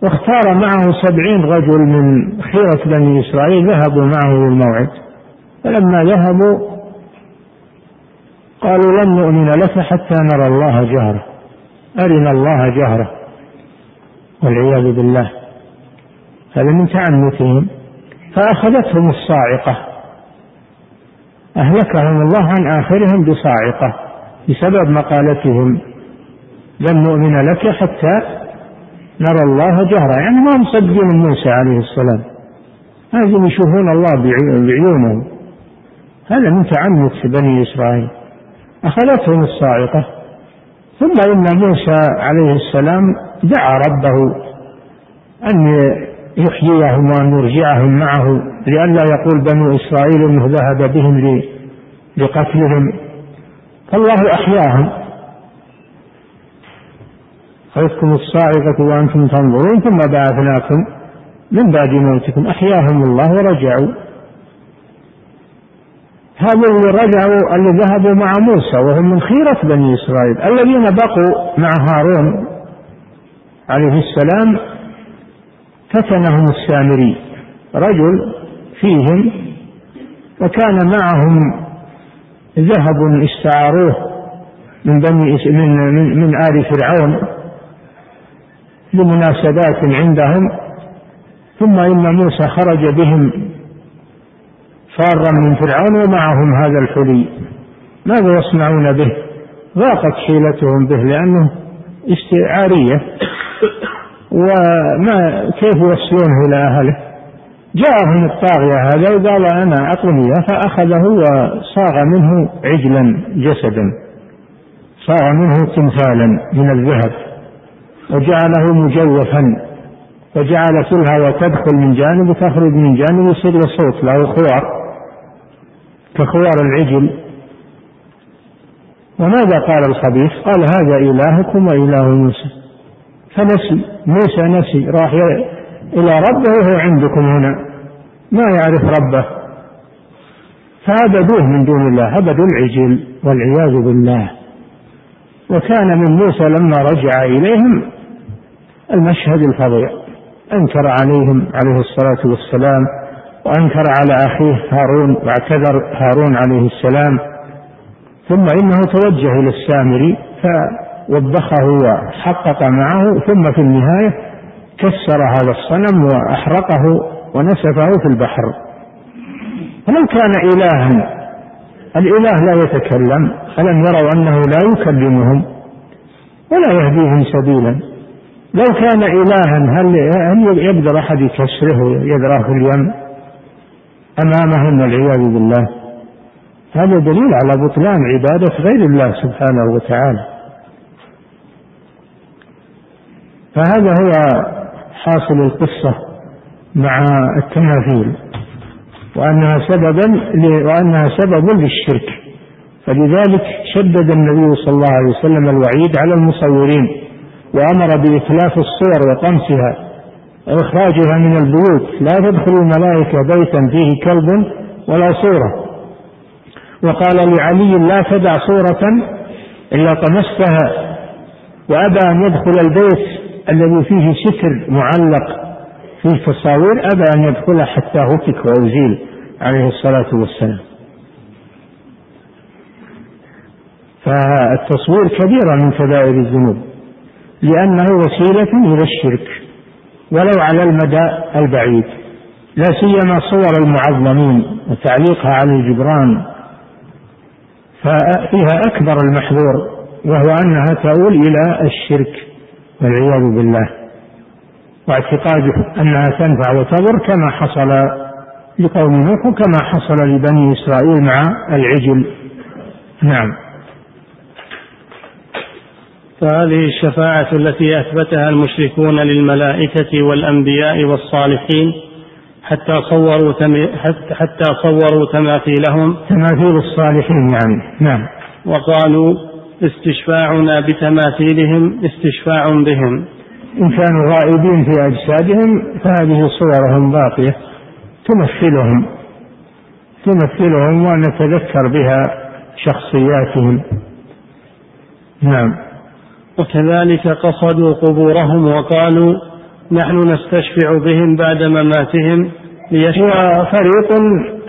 واختار معه سبعين رجل من خيرة بني إسرائيل. ذهبوا معه للموعد. فلما ذهبوا قالوا لن نؤمن لك حتى نرى الله جهرة. أرنا الله جهرة. والعياذ بالله. هذا من تعنتهم. فأخذتهم الصاعقة. أهلكهم الله عن آخرهم بصاعقة. بسبب مقالتهم. لن نؤمن لك حتى نرى الله جهرا يعني ما مصدقين موسى عليه السلام. لازم يشوفون الله بعيونهم. هذا من تعنت بني إسرائيل؟ أخذتهم الصاعقة. ثم إن موسى عليه السلام دعا ربه أن يحييهم وأن يرجعهم معه لئلا يقول بنو إسرائيل أنه ذهب بهم لقتلهم. فالله أحياهم. خذتكم الصاعقة وأنتم تنظرون ثم بعثناكم من بعد موتكم. أحياهم الله ورجعوا. هذا اللي رجعوا اللي ذهبوا مع موسى وهم من خيرة بني إسرائيل. الذين بقوا مع هارون عليه السلام فتنهم السامري. رجل فيهم وكان معهم ذهب استعاروه من بني من من, من آل فرعون لمناسبات عندهم. ثم إن موسى خرج بهم فارا من فرعون ومعهم هذا الحلي. ماذا يصنعون به؟ ضاقت حيلتهم به لأنه استعارية. وما كيف يوصلونه إلى أهله؟ جاءهم الطاغية هذا وقال أنا أعطني فأخذه وصاغ منه عجلا جسدا. صاغ منه تمثالا من الذهب. وجعله مجوفا. وجعل كل هذا تدخل من جانب وتخرج من جانب يصير له صوت له خوار. كخوار العجل. وماذا قال الخبيث؟ قال هذا إلهكم وإله موسى. فنسي موسى نسي راح إلى ربه وهو عندكم هنا. ما يعرف ربه؟ فعبدوه من دون الله عبدوا العجل والعياذ بالله. وكان من موسى لما رجع إليهم المشهد الفظيع. أنكر عليهم عليه الصلاة والسلام وأنكر على أخيه هارون واعتذر هارون عليه السلام ثم إنه توجه إلى السامري فوبخه وحقق معه ثم في النهاية كسر هذا الصنم وأحرقه ونسفه في البحر. فلو كان إلها الإله لا يتكلم ألم يروا أنه لا يكلمهم ولا يهديهم سبيلا؟ لو كان إلها هل هل يقدر أحد يكسره ويذراه في اليم؟ أمامهم والعياذ بالله. هذا دليل على بطلان عبادة غير الله سبحانه وتعالى. فهذا هو حاصل القصة مع التماثيل وأنها سببا وأنها سبب للشرك. فلذلك شدد النبي صلى الله عليه وسلم الوعيد على المصورين وأمر بإتلاف الصور وطمسها إخراجها من البيوت. لا تدخل الملائكة بيتا فيه كلب ولا صورة. وقال لعلي لا تدع صورة إلا طمستها وأبى أن يدخل البيت الذي فيه ستر معلق فيه تصاوير أبى أن يدخله حتى هتك وأزيل عليه الصلاة والسلام. فالتصوير كبيرة من كبائر الذنوب لأنه وسيلة إلى الشرك. ولو على المدى البعيد. لا سيما صور المعظمين وتعليقها على الجبران ففيها أكبر المحظور وهو أنها تؤول إلى الشرك والعياذ بالله واعتقاده أنها تنفع وتضر كما حصل لقوم نوح وكما حصل لبني إسرائيل مع العجل. نعم. فهذه الشفاعة التي أثبتها المشركون للملائكة والأنبياء والصالحين حتى صوروا حتى صوروا تماثيلهم. تماثيل الصالحين يعني نعم. وقالوا استشفاعنا بتماثيلهم استشفاع بهم. إن كانوا غائبين في أجسادهم فهذه صورهم باقية. تمثلهم. تمثلهم ونتذكر بها شخصياتهم. نعم. وكذلك قصدوا قبورهم وقالوا نحن نستشفع بهم بعد مماتهم ليشفع. فريق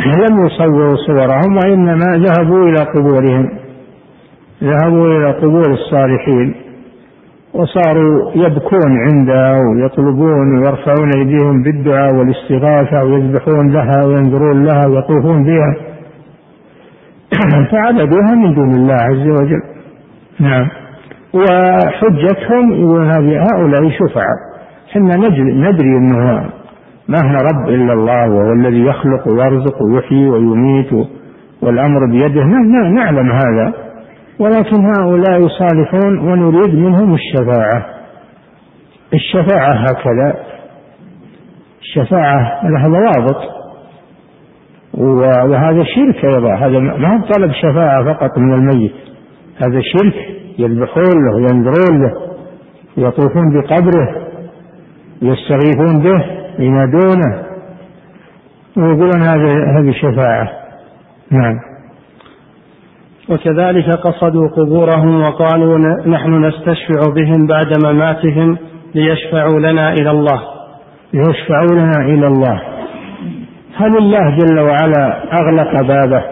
لم يصوروا صورهم وإنما ذهبوا إلى قبورهم. ذهبوا إلى قبور الصالحين وصاروا يبكون عنده ويطلبون ويرفعون أيديهم بالدعاء والاستغاثة ويذبحون لها وينظرون لها ويطوفون بها. فعبدوها من دون الله عز وجل. نعم. وحجتهم يقولون هؤلاء شفعاء. إحنا ندري إنه ما هنا رب إلا الله وهو الذي يخلق ويرزق ويحيي ويميت والأمر بيده. نعلم هذا. ولكن هؤلاء صالحون ونريد منهم الشفاعة. الشفاعة هكذا. الشفاعة لها ضوابط وهذا شرك أيضا. هذا ما هو طلب شفاعة فقط من الميت. هذا شرك. يذبحون له وينذرون له يطوفون بقبره يستغيثون به ينادونه. ويقولون هذه هذه شفاعة. نعم. وكذلك قصدوا قبورهم وقالوا نحن نستشفع بهم بعد مماتهم ليشفعوا لنا إلى الله. ليشفعوا لنا إلى الله. هل الله جل وعلا أغلق بابه؟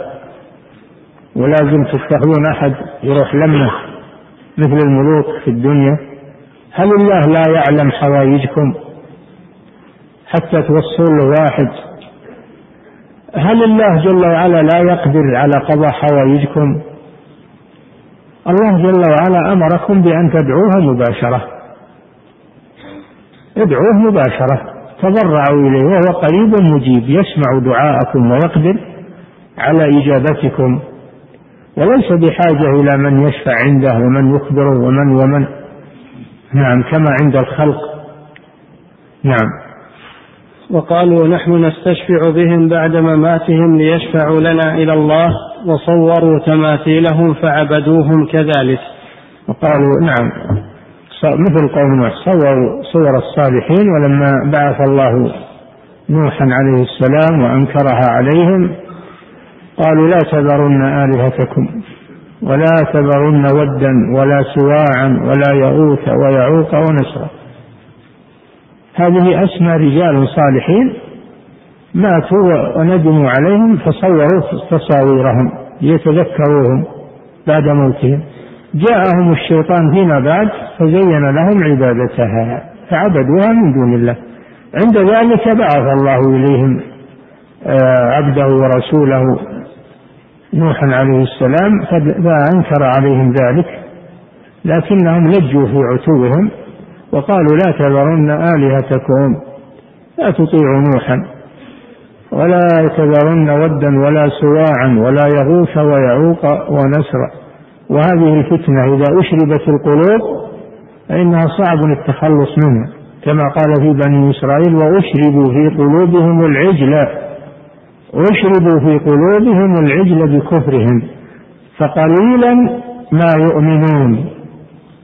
ولازم تتخذون أحد يروح لمه؟ مثل الملوك في الدنيا هل الله لا يعلم حوائجكم؟ حتى توصلوا واحد هل الله جل وعلا لا يقدر على قضاء حوائجكم؟ الله جل وعلا أمركم بأن تدعوه مباشرة. ادعوه مباشرة. تضرعوا إليه وهو قريب مجيب يسمع دعاءكم ويقدر على إجابتكم. وليس بحاجة إلى من يشفع عنده ومن يخبره ومن ومن. نعم كما عند الخلق. نعم. وقالوا نحن نستشفع بهم بعد مماتهم ليشفعوا لنا إلى الله وصوروا تماثيلهم فعبدوهم كذلك. وقالوا نعم. مثل قوم نوح صوروا صور الصالحين ولما بعث الله نوحا عليه السلام وأنكرها عليهم قالوا لا تذرن آلهتكم ولا تذرن ودا ولا سواعا ولا يغوث ويعوق ونسرا. هذه أسمى رجال صالحين ماتوا وندموا عليهم فصوروا تصاويرهم ليتذكروهم بعد موتهم. جاءهم الشيطان فيما بعد فزين لهم عبادتها فعبدوها من دون الله. عند ذلك بعث الله إليهم آه، عبده ورسوله نوحا عليه السلام فأنكر عليهم ذلك لكنهم لجوا في عتوهم وقالوا لا تذرن آلهتكم لا تطيعوا نوحا ولا تذرن ودا ولا سواعا ولا يغوث ويعوق ونسرا. وهذه الفتنة إذا أشربت القلوب فإنها صعب التخلص منها كما قال في بني إسرائيل وأشربوا في قلوبهم العجل واشربوا في قلوبهم العجل بكفرهم فقليلا ما يؤمنون.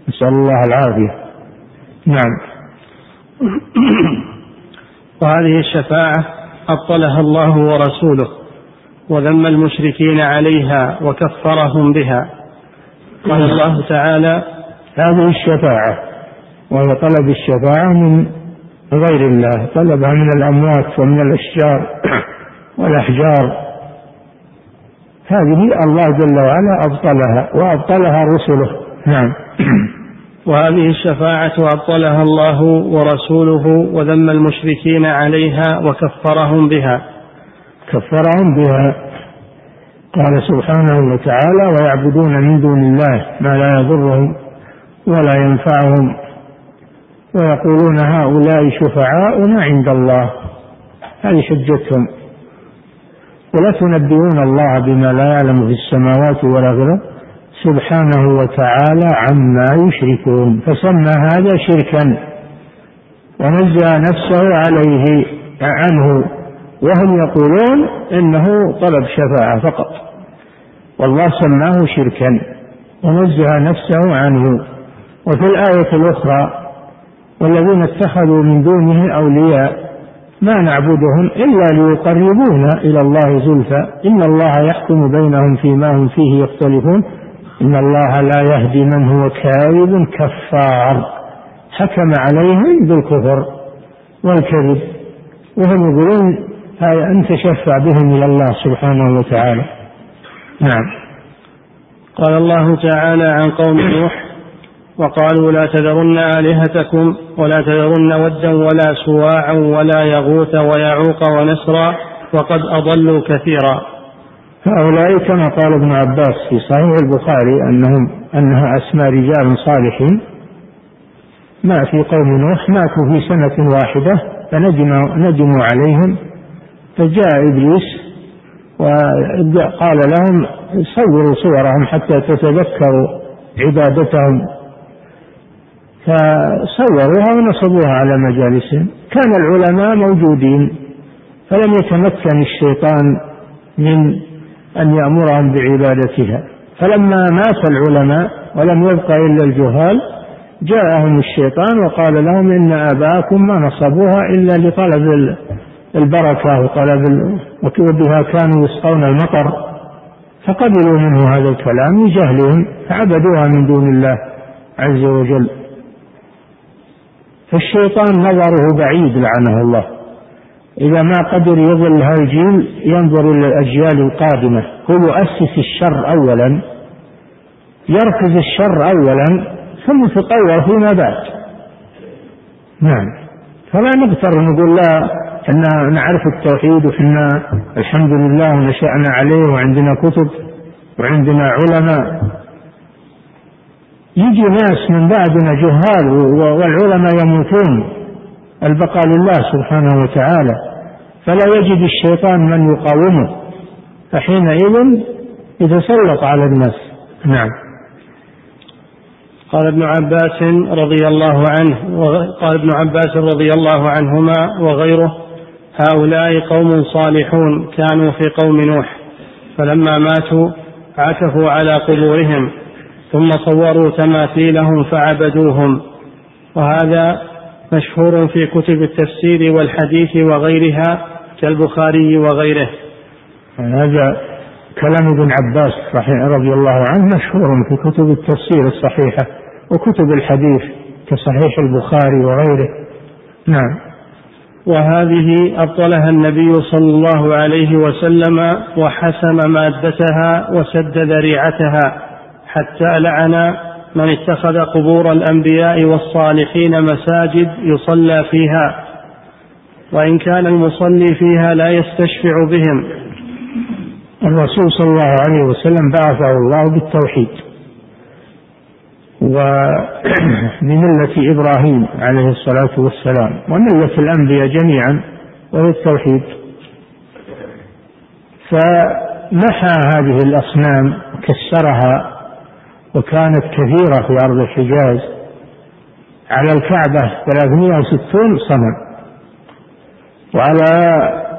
نسأل الله العافية. نعم. وهذه الشفاعة أبطلها الله ورسوله وذم المشركين عليها وكفرهم بها. قال الله تعالى هذه الشفاعة وهي طلب الشفاعة من غير الله طلبها من الأموات ومن الأشجار. والأحجار. هذه الله جل وعلا أبطلها وأبطلها رسله. نعم. وهذه الشفاعة أبطلها الله ورسوله وذم المشركين عليها وكفرهم بها. كفرهم بها. قال سبحانه وتعالى ويعبدون من دون الله ما لا يضرهم ولا ينفعهم ويقولون هؤلاء شفعاؤنا عند الله. هذه حجتهم. ولا تنبئون الله بما لا يعلم في السماوات ولا الأرض. سبحانه وتعالى عما يشركون. فسمى هذا شركا. ونزه نفسه عليه عنه. وهم يقولون إنه طلب شفاعة فقط. والله سماه شركا. ونزه نفسه عنه. وفي الآية الأخرى والذين اتخذوا من دونه أولياء ما نعبدهم إلا ليقربونا إلى الله زلفى. إن الله يحكم بينهم فيما هم فيه يختلفون. إن الله لا يهدي من هو كاذب كفار. حكم عليهم بالكفر والكذب. وهم يقولون أن تشفع بهم إلى الله سبحانه وتعالى. نعم. قال الله تعالى عن قوم نوح وقالوا لا تذرن آلهتكم ولا تذرن ودا ولا سواعا ولا يغوث ويعوق ونسرا وقد أضلوا كثيرا. هؤلاء كما قال ابن عباس في صحيح البخاري أنهم أنها أسماء رجال صالحين. ما في قوم نوح ماتوا في سنة واحدة فندموا عليهم. فجاء إبليس وقال لهم صوروا صورهم حتى تتذكروا عبادتهم. فصوروها ونصبوها على مجالسهم. كان العلماء موجودين فلم يتمكن الشيطان من أن يأمرهم بعبادتها. فلما مات العلماء ولم يبق إلا الجهال جاءهم الشيطان وقال لهم إن آباءكم ما نصبوها إلا لطلب البركة وطلب وبها كانوا يسقون المطر. فقبلوا منه هذا الكلام لجهلهم فعبدوها من دون الله عز وجل. فالشيطان نظره بعيد لعنه الله. إذا ما قدر يظل هذا الجيل ينظر إلى الأجيال القادمة. هو يؤسس الشر أولا يركز الشر أولا ثم تطور فيما بعد. نعم. فلا نغتر نقول لا إحنا نعرف التوحيد وحنا الحمد لله ونشأنا عليه وعندنا كتب وعندنا علماء. يجي ناس من بعدنا جهال والعلماء يموتون. البقاء لله سبحانه وتعالى. فلا يجد الشيطان من يقاومه. فحينئذ يتسلط على الناس. نعم. قال ابن عباس رضي الله عنه قال ابن عباس رضي الله عنهما وغيره هؤلاء قوم صالحون كانوا في قوم نوح فلما ماتوا عكفوا على قبورهم. ثم صوروا تماثيلهم فعبدوهم. وهذا مشهور في كتب التفسير والحديث وغيرها كالبخاري وغيره. هذا كلام ابن عباس رضي الله عنه مشهور في كتب التفسير الصحيحة وكتب الحديث كصحيح البخاري وغيره. نعم. وهذه أبطلها النبي صلى الله عليه وسلم وحسم مادتها وسد ذريعتها. حتى لعن من اتخذ قبور الأنبياء والصالحين مساجد يصلى فيها وإن كان المصلي فيها لا يستشفع بهم. الرسول صلى الله عليه وسلم بعثه الله بالتوحيد. وبملة إبراهيم عليه الصلاة والسلام وملة الأنبياء جميعا وهو التوحيد. فمحى هذه الأصنام كسرها وكانت كثيرة في أرض الحجاز على الكعبة 360 صنم. وعلى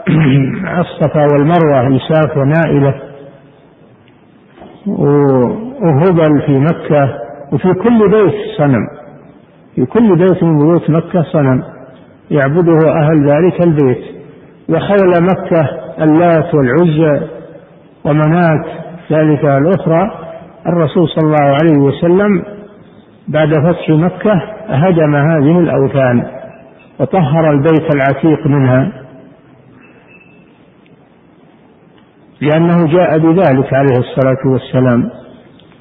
الصفا والمروة إساف ونائلة وهبل في مكة وفي كل بيت صنم. في كل بيت من بيوت مكة صنم. يعبده أهل ذلك البيت. وحول مكة اللات والعزى ومنات ذلك الأخرى الرسول صلى الله عليه وسلم بعد فتح مكة هدم هذه الأوثان وطهر البيت العتيق منها لأنه جاء بذلك عليه الصلاة والسلام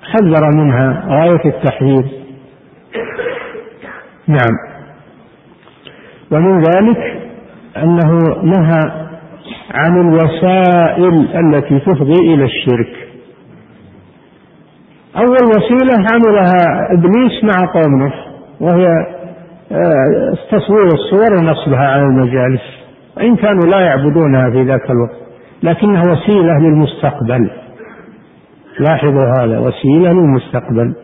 حذر منها غاية التحذير. نعم. ومن ذلك أنه نهى عن الوسائل التي تفضي إلى الشرك. أول وسيلة عملها إبليس مع قوم نوح وهي آه، تصوير الصور ونصبها على المجالس. وإن كانوا لا يعبدونها في ذاك الوقت لكنها وسيلة للمستقبل. لاحظوا هذا وسيلة للمستقبل.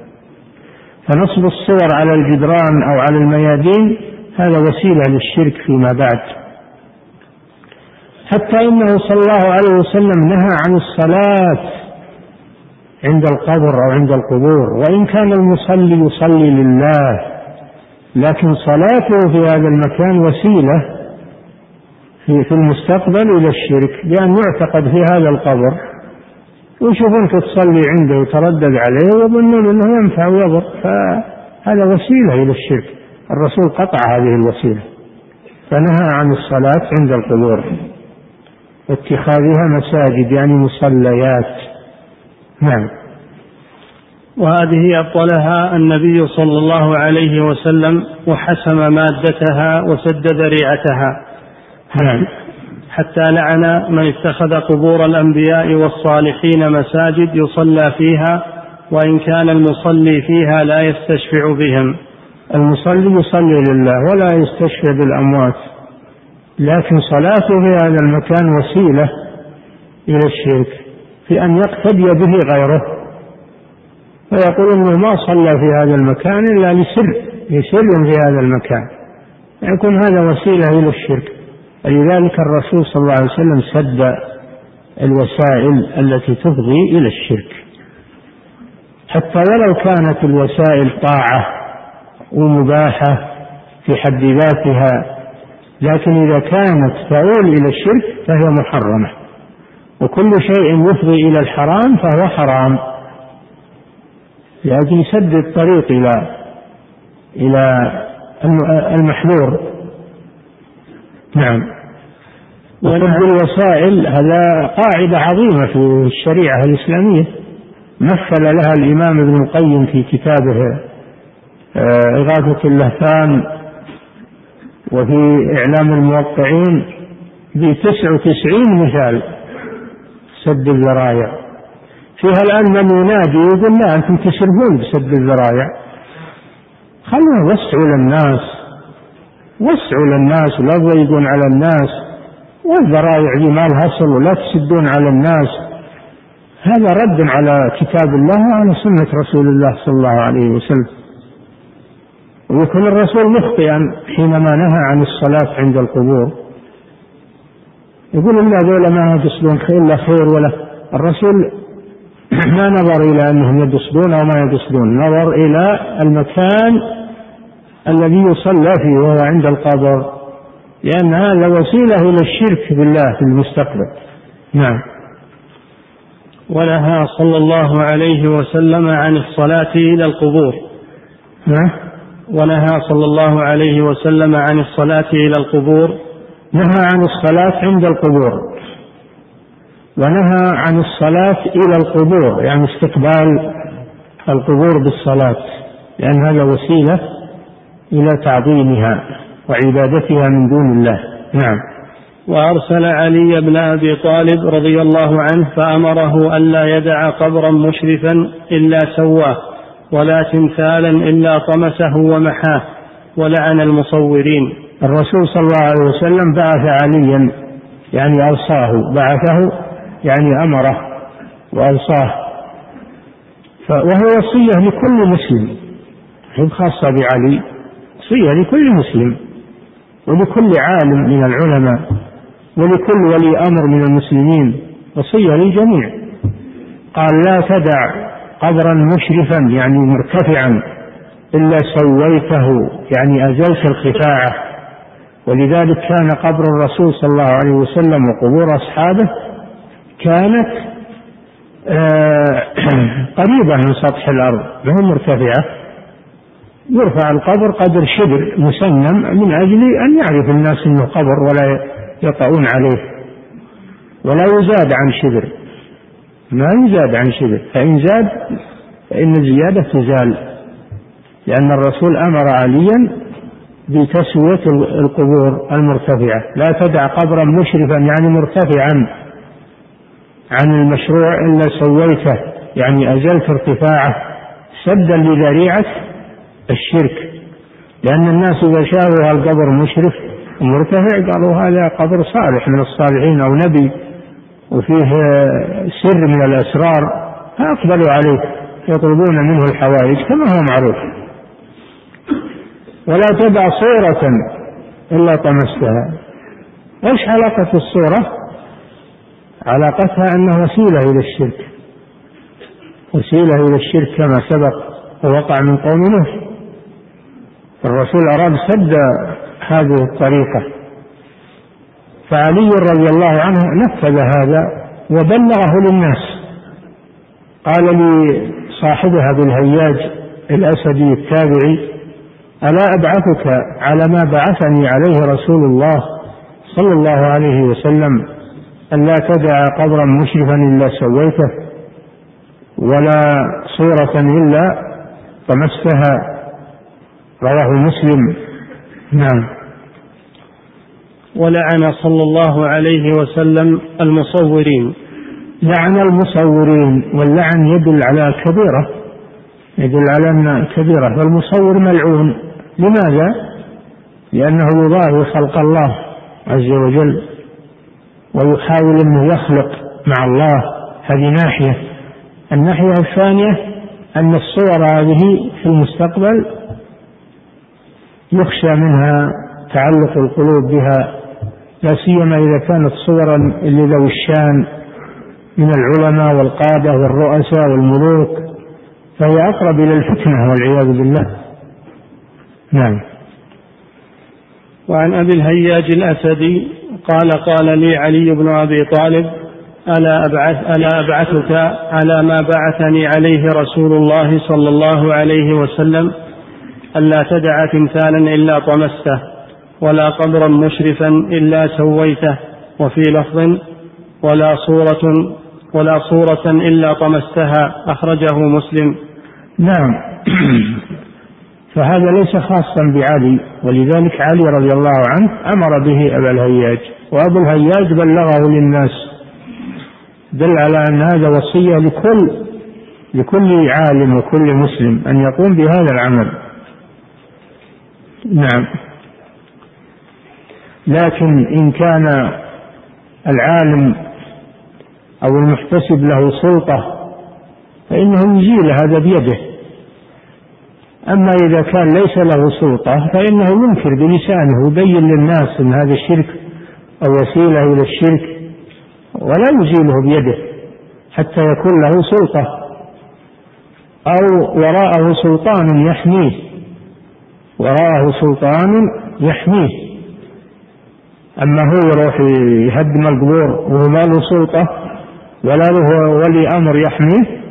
فنصب الصور على الجدران أو على الميادين هذا وسيلة للشرك فيما بعد. حتى إنه صلى الله عليه وسلم نهى عن الصلاة. عند القبر أو عند القبور. وإن كان المصلي يصلي لله لكن صلاته في هذا المكان وسيلة في, في المستقبل إلى الشرك بأن يعتقد في هذا القبر. ويشوفونك تصلي عنده وتردد عليه ويظنون أنه ينفع ويضر. فهذا وسيلة إلى الشرك. الرسول قطع هذه الوسيلة. فنهى عن الصلاة عند القبور. واتخاذها مساجد يعني مصليات. نعم. وهذه أبطلها النبي صلى الله عليه وسلم وحسم مادتها وسد ذريعتها. نعم. حتى لعن من اتخذ قبور الأنبياء والصالحين مساجد يصلى فيها وإن كان المصلي فيها لا يستشفع بهم. المصلي يصلي لله ولا يستشفع بالأموات لكن صلاته في هذا المكان وسيلة إلى الشرك. في أن يقتدي به غيره. فيقول انه ما صلى في هذا المكان إلا لسر لسر في هذا المكان. يكون هذا وسيلة إلى الشرك ولذلك الرسول صلى الله عليه وسلم سد الوسائل التي تفضي إلى الشرك. حتى ولو كانت الوسائل طاعة ومباحة في حد ذاتها لكن إذا كانت تؤول إلى الشرك فهي محرمة. وكل شيء يفضي إلى الحرام فهو حرام. لأجل سد الطريق إلى إلى المحذور. نعم. وسد الوسائل هذا قاعدة عظيمة في الشريعة الإسلامية. مثل لها الإمام ابن القيم في كتابه آه، إغاثة اللهفان وفي إعلام الموقعين بتسع وتسعين مثال. سد الذرائع فيها الآن من ينادي يقول لا أنتم تسرفون بسد الذرائع خلونا وسعوا للناس وسعوا للناس ولا تضيقون على الناس. والذرائع دي ما لها أصل ولا تسدون على الناس. هذا رد على كتاب الله وعلى سنة رسول الله صلى الله عليه وسلم. ويكون الرسول مخطئا حينما نهى عن الصلاة عند القبور. يقول إن هذول ما يقصدون خير الا خير ولا. الرسول ما نظر إلى أنهم يقصدون أو ما يقصدون نظر إلى المكان الذي يصلى فيه وهو عند القبر. لأن هذا وسيلة إلى الشرك بالله في المستقبل. نعم. ونهى صلى الله عليه وسلم عن الصلاة إلى القبور. نعم. ونهى صلى الله عليه وسلم عن الصلاة إلى القبور. نهى عن الصلاة عند القبور. ونهى عن الصلاة إلى القبور يعني استقبال القبور بالصلاة لأن هذا وسيلة إلى تعظيمها وعبادتها من دون الله. نعم. وأرسل علي بن أبي طالب رضي الله عنه فأمره ألا يدع قبرا مشرفا إلا سواه ولا تمثالا إلا طمسه ومحاه ولعن المصورين. الرسول صلى الله عليه وسلم بعث عليا يعني أوصاه بعثه يعني أمره وأوصاه وهو وصية لكل مسلم خاصة بعلي وصية لكل مسلم ولكل عالم من العلماء ولكل ولي أمر من المسلمين وصية للجميع. قال لا تدع قبرا مشرفا يعني مرتفعا إلا سويته يعني أزلت الخفاعة. ولذلك كان قبر الرسول صلى الله عليه وسلم وقبور أصحابه كانت آه، قريبة من سطح الأرض ما مرتفعة. يرفع القبر قدر شبر مسنم من أجل أن يعرف الناس أنه قبر ولا يطؤون عليه ولا يزاد عن شبر. ما يزاد عن شبر فإن زاد فإن الزيادة تزال لأن الرسول أمر عليا بتسوية القبور المرتفعة. لا تدع قبرا مشرفا يعني مرتفعا عن المشروع إلا سويته. يعني أزلت ارتفاعه سدا لذريعة الشرك. لأن الناس إذا شافوا القبر مشرف ومرتفع قالوا هذا قبر صالح من الصالحين أو نبي وفيه سر من الأسرار فأقبلوا عليه يطلبون منه الحوائج كما هو معروف. ولا تدع صورة إلا طمستها. إيش علاقة الصورة؟ علاقتها أنها وسيلة إلى الشرك. وسيلة إلى الشرك كما سبق ووقع من قوم نوح. الرسول أراد سد هذه الطريقة. فعلي رضي الله عنه نفذ هذا وبلغه للناس. قال لي صاحبها بالهياج الأسدي التابعي ألا أبعثك على ما بعثني عليه رسول الله صلى الله عليه وسلم أن لا تدع قبرا مشرفا إلا سويته ولا صورة إلا طمستها. رواه مسلم. نعم. ولعن صلى الله عليه وسلم المصورين. لعن المصورين واللعن يدل على كبيرة يدل على أن كبيرة فالمصور ملعون. لماذا؟ لأنه يضاهي خلق الله عز وجل ويحاول أنه يخلق مع الله هذه ناحية الناحية الثانية أن الصور هذه في المستقبل يخشى منها تعلق القلوب بها لا سيما إذا كانت صورا لذوي الشان من العلماء والقادة والرؤساء والملوك فهي أقرب إلى الفتنة والعياذ بالله نعم. وعن أبي الهياج الأسدي قال قال لي علي بن أبي طالب ألا أبعث ألا أبعثك على ما بعثني عليه رسول الله صلى الله عليه وسلم ألا تدع تمثالا إلا طمسته ولا قبرا مشرفا إلا سويته وفي لفظ ولا صورة ولا صورة إلا طمستها أخرجه مسلم. نعم. فهذا ليس خاصا بعلي ولذلك علي رضي الله عنه أمر به أبا الهياج وأبو الهياج بلغه للناس دل على أن هذا وصية لكل لكل عالم وكل مسلم أن يقوم بهذا العمل. نعم. لكن إن كان العالم أو المحتسب له سلطة فإنه يزيل هذا بيده. أما إذا كان ليس له سلطة فإنه ينكر بلسانه ويبين للناس أن هذا الشرك أو وسيلة إلى الشرك ولا يزيله بيده حتى يكون له سلطة أو وراءه سلطان يحميه وراءه سلطان يحميه. أما هو يروح يهدم القبور وهو ما له سلطة ولا له ولي أمر يحميه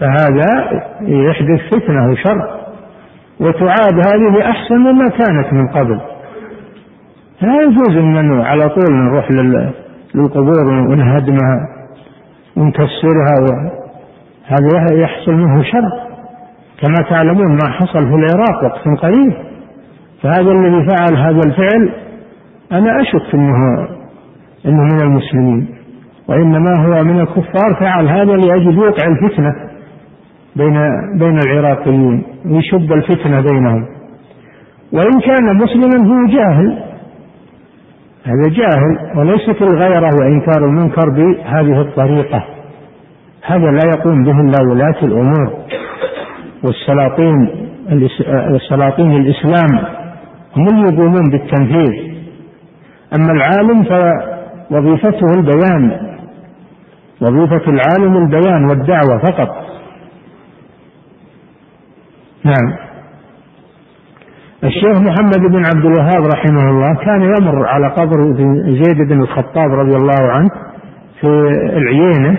فهذا يحدث فتنة وشر. وتعاد هذه أحسن مما كانت من قبل. لا يجوز أن على طول نروح للقبور ونهدمها ونكسرها هذا يحصل منه شر. كما تعلمون ما حصل في العراق وقت قريب. فهذا الذي فعل هذا الفعل أنا أشك أنه أنه من المسلمين. وإنما هو من الكفار فعل هذا لأجل يوقع الفتنة. بين بين العراقيين ويشب الفتنة بينهم. وإن كان مسلما هو جاهل هذا جاهل وليست الغيرة وإنكار المنكر بهذه الطريقة. هذا لا يقوم به إلا ولاة الأمور. والسلاطين السلاطين الإسلام هم اللي يقومون بالتنفيذ. أما العالم فوظيفته البيان وظيفة العالم البيان والدعوة فقط. نعم. الشيخ محمد بن عبد الوهاب رحمه الله كان يمر على قبر زيد بن الخطاب رضي الله عنه في العيينة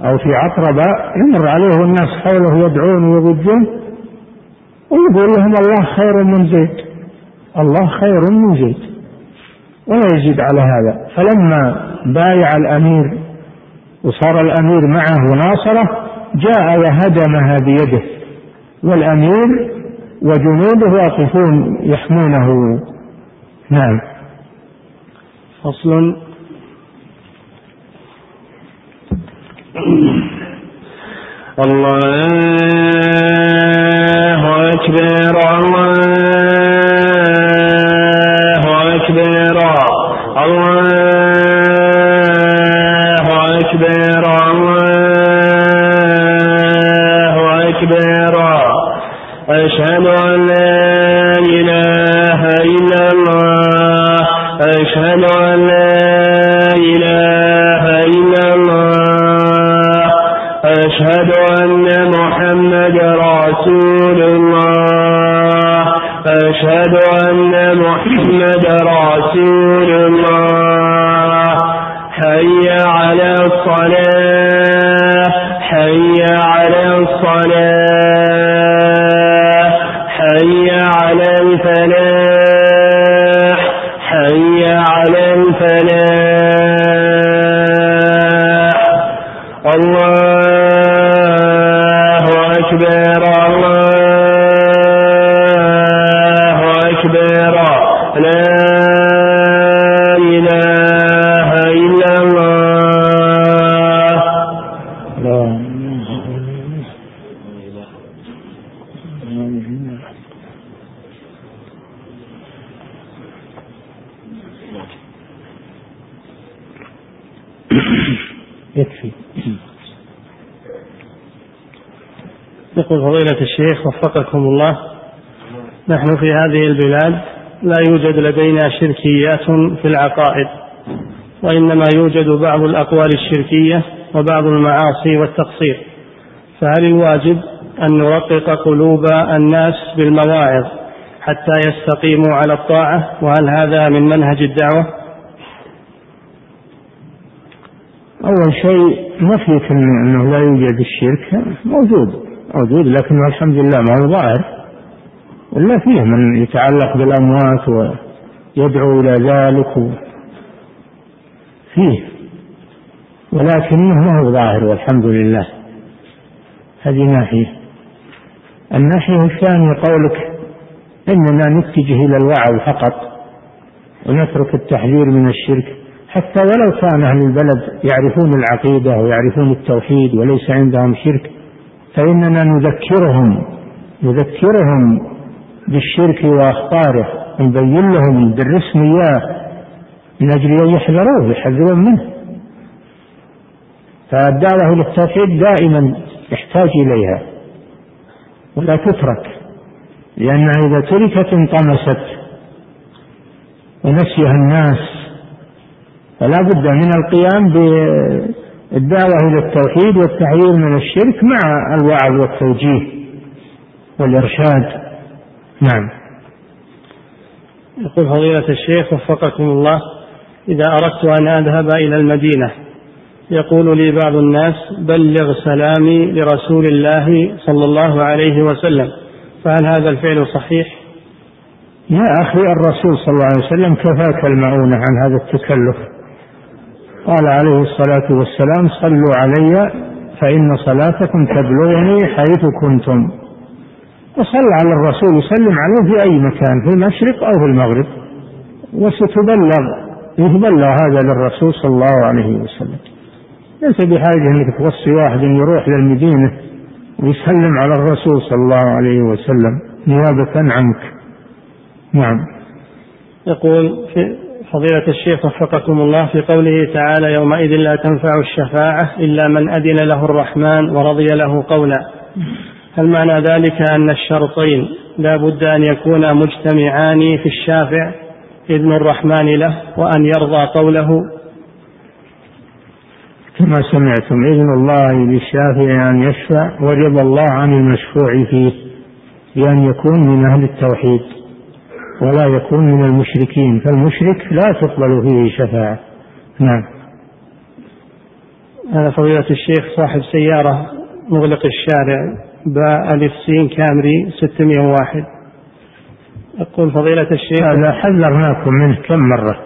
أو في عقربة يمر عليه والناس حوله يدعون ويضجون ويقول لهم الله خير من زيد الله خير من زيد ولا يزيد على هذا. فلما بايع الأمير وصار الأمير معه وناصره جاء وهدمها بيده والأمير وجنوده واقفون يحمونه. نعم. فصل. الله أكبر الله أكبر الله الشيخ وفقكم الله. نحن في هذه البلاد لا يوجد لدينا شركيات في العقائد وإنما يوجد بعض الأقوال الشركية وبعض المعاصي والتقصير. فهل الواجب أن نرقق قلوب الناس بالمواعظ حتى يستقيموا على الطاعة؟ وهل هذا من منهج الدعوة؟ أول شيء نفيك أنه لا يوجد الشرك موجود. موجود لكنه الحمد لله ما هو ظاهر. ولا فيه من يتعلق بالأموات ويدعو إلى ذلك. فيه. ولكنه ما هو ظاهر والحمد لله. هذه ناحية. الناحية الثانية قولك إننا نتجه إلى الوعظ فقط ونترك التحذير من الشرك. حتى ولو كان أهل البلد يعرفون العقيدة ويعرفون التوحيد وليس عندهم شرك فإننا نذكرهم نذكرهم بالشرك وأخطاره نبين لهم ندرسهم إياه من أجل أن يحذروه يحذرون منه. فالدعوة إلى التوحيد دائما يحتاج إليها. ولا تترك لأنها إذا تركت انطمست. ونسيها الناس. فلا بد من القيام بالدعوة إلى التوحيد والتحذير من الشرك مع الوعظ والتوجيه والإرشاد. نعم. يقول فضيلة الشيخ وفقكم الله إذا أردت أن أذهب إلى المدينة يقول لي بعض الناس بلغ سلامي لرسول الله صلى الله عليه وسلم. فهل هذا الفعل صحيح؟ يا أخي الرسول صلى الله عليه وسلم كفاك المعونة عن هذا التكلف. قال عليه الصلاة والسلام صلوا علي فإن صلاتكم تبلغني حيث كنتم. وصل على الرسول وسلم عليه في أي مكان في المشرق أو في المغرب. وستبلغ يتبلغ هذا للرسول صلى الله عليه وسلم. ليس بحاجة أنك توصي واحد يروح للمدينة ويسلم على الرسول صلى الله عليه وسلم نيابة عنك. نعم. يقول في فضيلة الشيخ وفقكم الله في قوله تعالى يومئذ لا تنفع الشفاعة إلا من أذن له الرحمن ورضي له قولا. هل معنى ذلك أن الشرطين لا بد أن يكونا مجتمعان في الشافع إذن الرحمن له وأن يرضى قوله؟ كما سمعتم إذن الله للشافع أن يشفع ورضا الله عن المشفوع فيه بأن يكون من أهل التوحيد. ولا يكون من المشركين. فالمشرك لا تقبل فيه شفاعة. نعم. هذا فضيلة الشيخ صاحب سيارة مغلق الشارع باء ألف سين كامري 601 يقول فضيلة الشيخ هذا حذرناكم منه كم مرة.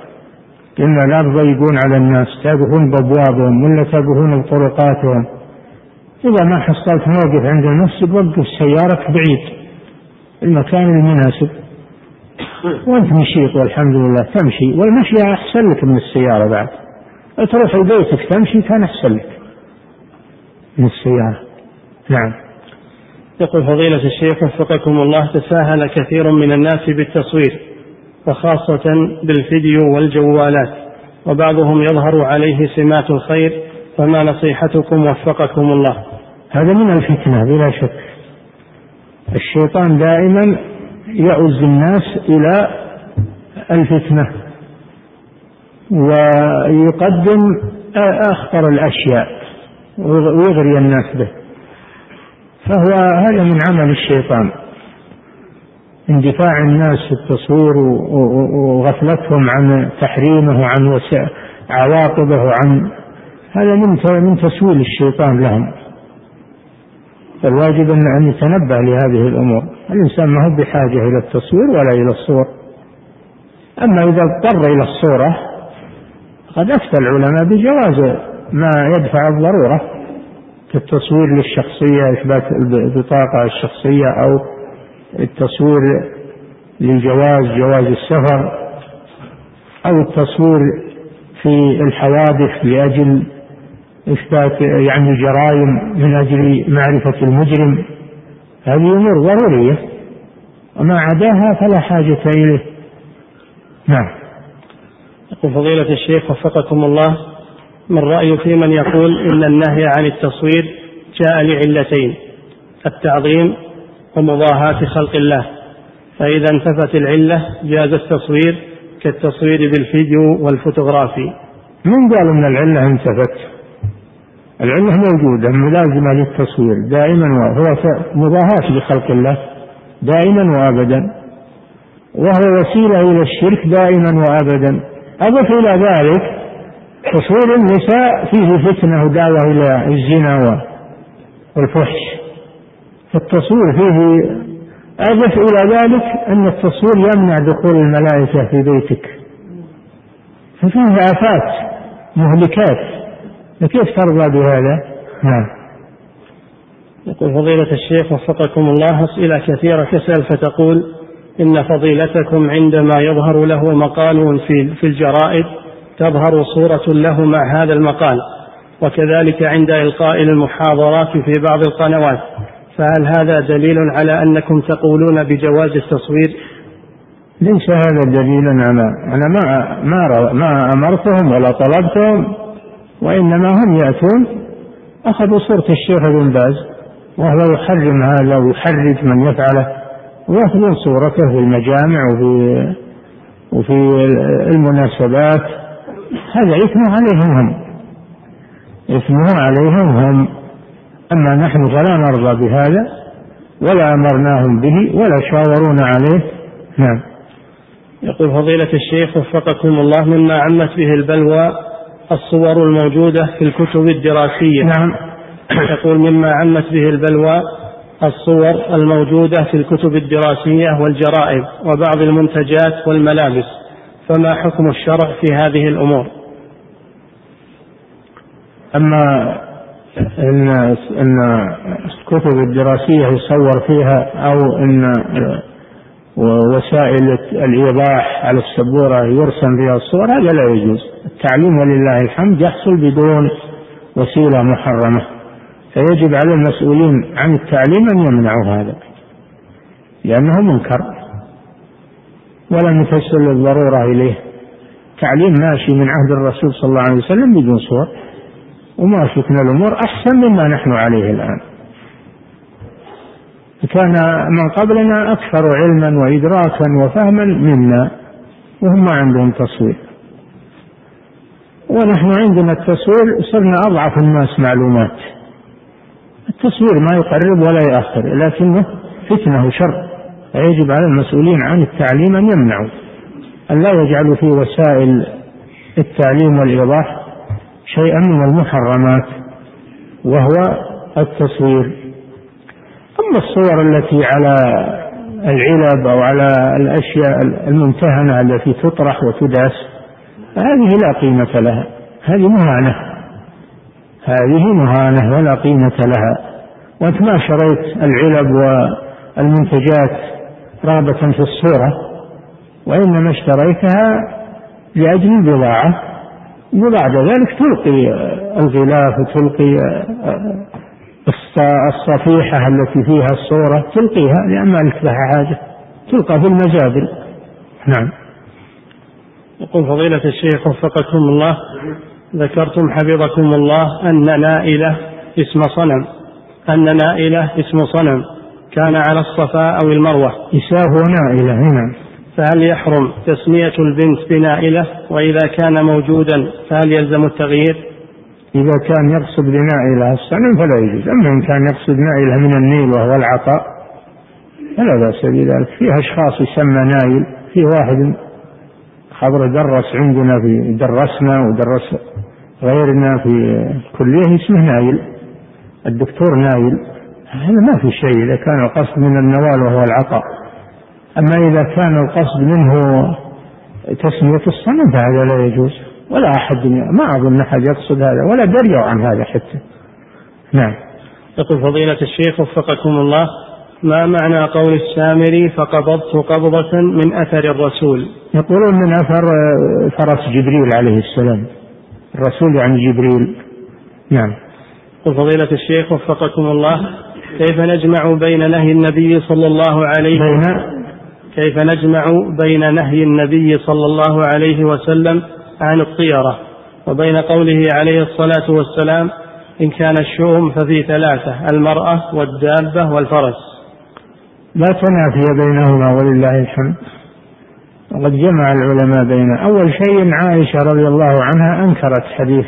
قلنا لا تضيقون على الناس تابعون بأبوابهم ولا تابعون بطرقاتهم. إذا ما حصلت موقف عند المسجد وقف سيارك بعيد. المكان المناسب. وانت مشيت والحمد لله تمشي. والمشي أحسن لك من السيارة بعد. تروح لبيتك تمشي كان أحسن لك من السيارة. نعم. يقول فضيلة الشيخ وفقكم الله تساهل كثير من الناس بالتصوير وخاصة بالفيديو والجوالات وبعضهم يظهر عليه سمات الخير فما نصيحتكم وفقكم الله؟ هذا من الفتنة بلا شك. الشيطان دائما يعز الناس إلى الفتنة ويقدم أخطر الأشياء ويغري الناس به. فهو هذا من عمل الشيطان. اندفاع الناس التصوير وغفلتهم عن تحريمه وعن عواقبه وعن هذا من من تسويل الشيطان لهم. فالواجب أن يتنبه لهذه الأمور. الإنسان ما هو بحاجة إلى التصوير ولا إلى الصور. أما إذا اضطر إلى الصورة قد أفتى العلماء بجواز ما يدفع الضرورة كالتصوير للشخصية إثبات البطاقة الشخصية أو التصوير لجواز جواز السفر أو التصوير في الحوادث لأجل إثبات يعني جرائم من أجل معرفة المجرم. هذه أمور ضرورية. وما عداها فلا حاجة إليه. نعم. يقول فضيلة الشيخ وفقكم الله من رأي في من يقول إن النهي عن التصوير جاء لعلتين التعظيم ومضاهاة خلق الله. فإذا انتفت العلة جاز التصوير كالتصوير بالفيديو والفوتوغرافي. من قال أن العلة انتفت؟ العلة موجودة ملازمة للتصوير دائما وهو مضاهاة لخلق الله دائما وأبدا وهو وسيلة إلى الشرك دائما وأبدا. أضف إلى ذلك تصوير النساء فيه فتنة ودعوة إلى الزنا والفحش. فالتصوير فيه أضف إلى ذلك أن التصوير يمنع دخول الملائكة في بيتك. ففيه آفات مهلكات. فكيف ترضى بهذا؟ نعم يقول فضيلة الشيخ وفقكم الله أسئلة كثيرة تسأل فتقول إن فضيلتكم عندما يظهر له مقال في في الجرائد تظهر صورة له مع هذا المقال وكذلك عند إلقاء المحاضرات في بعض القنوات فهل هذا دليل على أنكم تقولون بجواز التصوير؟ ليس هذا دليلا على أنا ما ما ما أمرتهم ولا طلبتهم وإنما هم يأتون أخذوا صورة الشيخ ابن باز وهو يحرم هذا ويحرج من يفعله ويأخذون صورته في المجامع وفي وفي المناسبات. هذا إثم عليهم هم إثمه عليهم هم. أما نحن فلا نرضى بهذا ولا أمرناهم به ولا شاورونا عليه. نعم. يقول فضيلة الشيخ وفقكم الله مما عمت به البلوى الصور الموجودة في الكتب الدراسية. نعم. يقول مما عمت به البلوى الصور الموجودة في الكتب الدراسية والجرائد وبعض المنتجات والملابس فما حكم الشرع في هذه الأمور؟ أما إن إن الكتب الدراسية يصور فيها أو إن وسائل الإيضاح على السبورة يرسم فيها الصور هذا لا يجوز. التعليم ولله الحمد يحصل بدون وسيلة محرمة. فيجب على المسؤولين عن التعليم أن يمنعوا هذا لأنه منكر ولم تسل الضروره إليه. تعليم ماشي من عهد الرسول صلى الله عليه وسلم بدون صور وما شفنا الأمور أحسن مما نحن عليه الآن. كان من قبلنا أكثر علما وإدراكا وفهما منا وهم ما عندهم تصوير. ونحن عندنا التصوير صرنا أضعف الناس معلومات. التصوير ما يقرب ولا يؤخر لكنه فتنة وشر. فيجب على المسؤولين عن التعليم أن يمنعوا. أن لا يجعلوا في وسائل التعليم والإيضاح شيئا من المحرمات وهو التصوير. أما الصور التي على العلب أو على الأشياء الممتهنة التي تطرح وتداس هذه لا قيمة لها. هذه مهانة. هذه مهانة ولا قيمة لها. وأنت ما شريت العلب والمنتجات رغبة في الصورة وإنما اشتريتها لأجل البضاعة. وبعد ذلك تلقي الغلاف وتلقي الصفيحة التي فيها الصورة تلقيها لأن ما لك لها حاجة. تلقى في المزابل نعم. يقول فضيلة الشيخ وفقكم الله. ذكرتم حفظكم الله أن نائلة اسم صنم. أن نائلة اسم صنم. كان على الصفا أو المروة. إساه نائلة هنا فهل يحرم تسمية البنت بنائلة؟ وإذا كان موجودا فهل يلزم التغيير؟ إذا كان يقصد بنائلة الصنم فلا يجوز. أما إن كان يقصد نائلة من النيل وهو العطاء فلا بأس بذلك. في أشخاص يسمى نايل. في واحد خبر درس عندنا في درسنا ودرس غيرنا في الكلية اسمه نايل. الدكتور نايل. هذا ما في شيء. إذا كان القصد من النوال وهو العطاء. أما إذا كان القصد منه تسمية الصنم فهذا لا يجوز. ولا أحد ما أظن أحد يقصد هذا ولا دري عن هذا حتى. نعم. يقول فضيلة الشيخ وفقكم الله ما معنى قول السامري فقبضت قبضة من أثر الرسول يقولون من أثر فرس جبريل عليه السلام. الرسول يعني جبريل. نعم. يقول فضيلة الشيخ وفقكم الله كيف نجمع بين نهي النبي صلى الله عليه بين؟ كيف نجمع بين نهي النبي صلى الله عليه وسلم عن الطيرة وبين قوله عليه الصلاة والسلام إن كان الشؤم ففي ثلاثة المرأة والدابة والفرس. لا تنافي بينهما ولله الحمد. وقد جمع العلماء بين أول شيء عائشة رضي الله عنها أنكرت حديث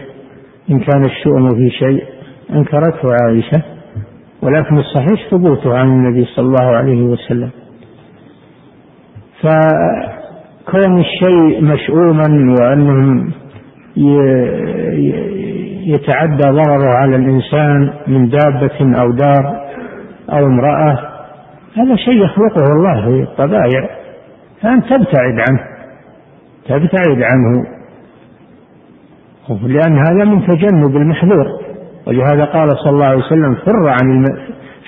إن كان الشؤم في شيء أنكرته عائشة ولكن الصحيح ثبوته عن النبي صلى الله عليه وسلم. فكون الشيء مشؤوما وأنه يتعدى ضرره على الإنسان من دابة أو دار أو امرأة. هذا شيء يخلقه الله في الطبائع. فأنت تبتعد عنه تبتعد عنه. لأن هذا من تجنب المحذور. ولهذا قال صلى الله عليه وسلم فر عن الم...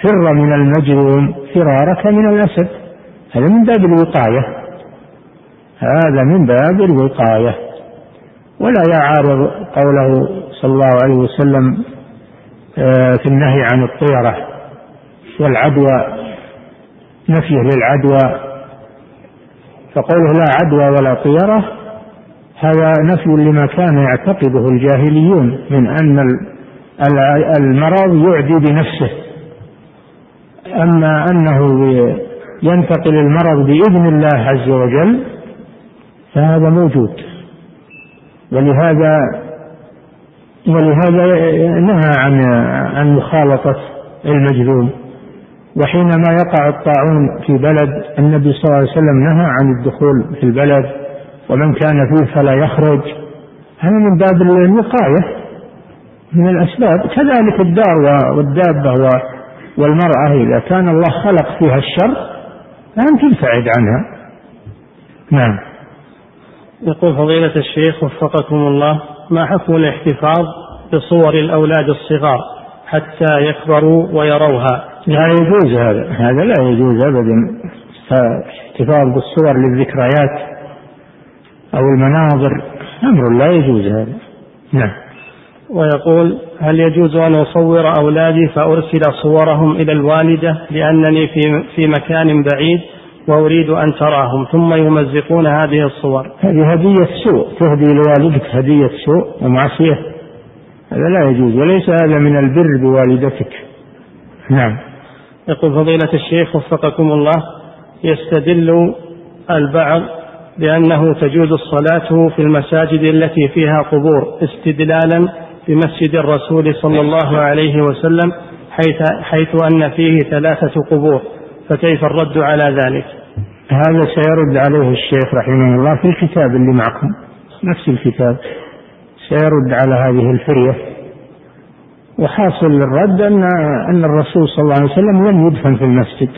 فر من المجروم فرارك من الأسد. هذا من باب الوقاية. هذا من باب الوقاية. ولا يعارض قوله صلى الله عليه وسلم آه، في النهي عن الطيرة والعدوى نفيه للعدوى. فقوله لا عدوى ولا طيرة هذا نفي لما كان يعتقده الجاهليون من أن المرض يعدي بنفسه. أما أنه ينتقل المرض بإذن الله عز وجل فهذا موجود. ولهذا ولهذا نهى عن عن مخالطة المجذوم وحينما يقع الطاعون في بلد النبي صلى الله عليه وسلم نهى عن الدخول في البلد ومن كان فيه فلا يخرج. هذا من باب الوقاية من الأسباب. كذلك الدار والدابة والمرأة إذا كان الله خلق فيها الشر فأن تبتعد عنها. نعم. يقول فضيلة الشيخ وفقكم الله ما حكم الاحتفاظ بصور الأولاد الصغار حتى يكبروا ويروها؟ لا يجوز هذا هذا لا يجوز أبدا. احتفاظ بالصور للذكريات أو المناظر أمر لا يجوز هذا. نعم. ويقول هل يجوز أن أصور أولادي فأرسل صورهم إلى الوالدة لأنني في, في مكان بعيد؟ وأريد أن تراهم ثم يمزقون هذه الصور. هذه هدية سوء. تهدي لوالدك هدية سوء ومعصية هذا لا يجوز وليس هذا من البر بوالدتك. نعم. يقول فضيلة الشيخ وفقكم الله يستدل البعض بأنه تجوز الصلاة في المساجد التي فيها قبور استدلالا بمسجد الرسول صلى الله عليه وسلم حيث, حيث أن فيه ثلاثة قبور. فكيف الرد على ذلك؟ هذا سيرد عليه الشيخ رحمه الله في الكتاب اللي معكم نفس الكتاب. سيرد على هذه الفرية. وحاصل الرد أن أن الرسول صلى الله عليه وسلم لم يدفن في المسجد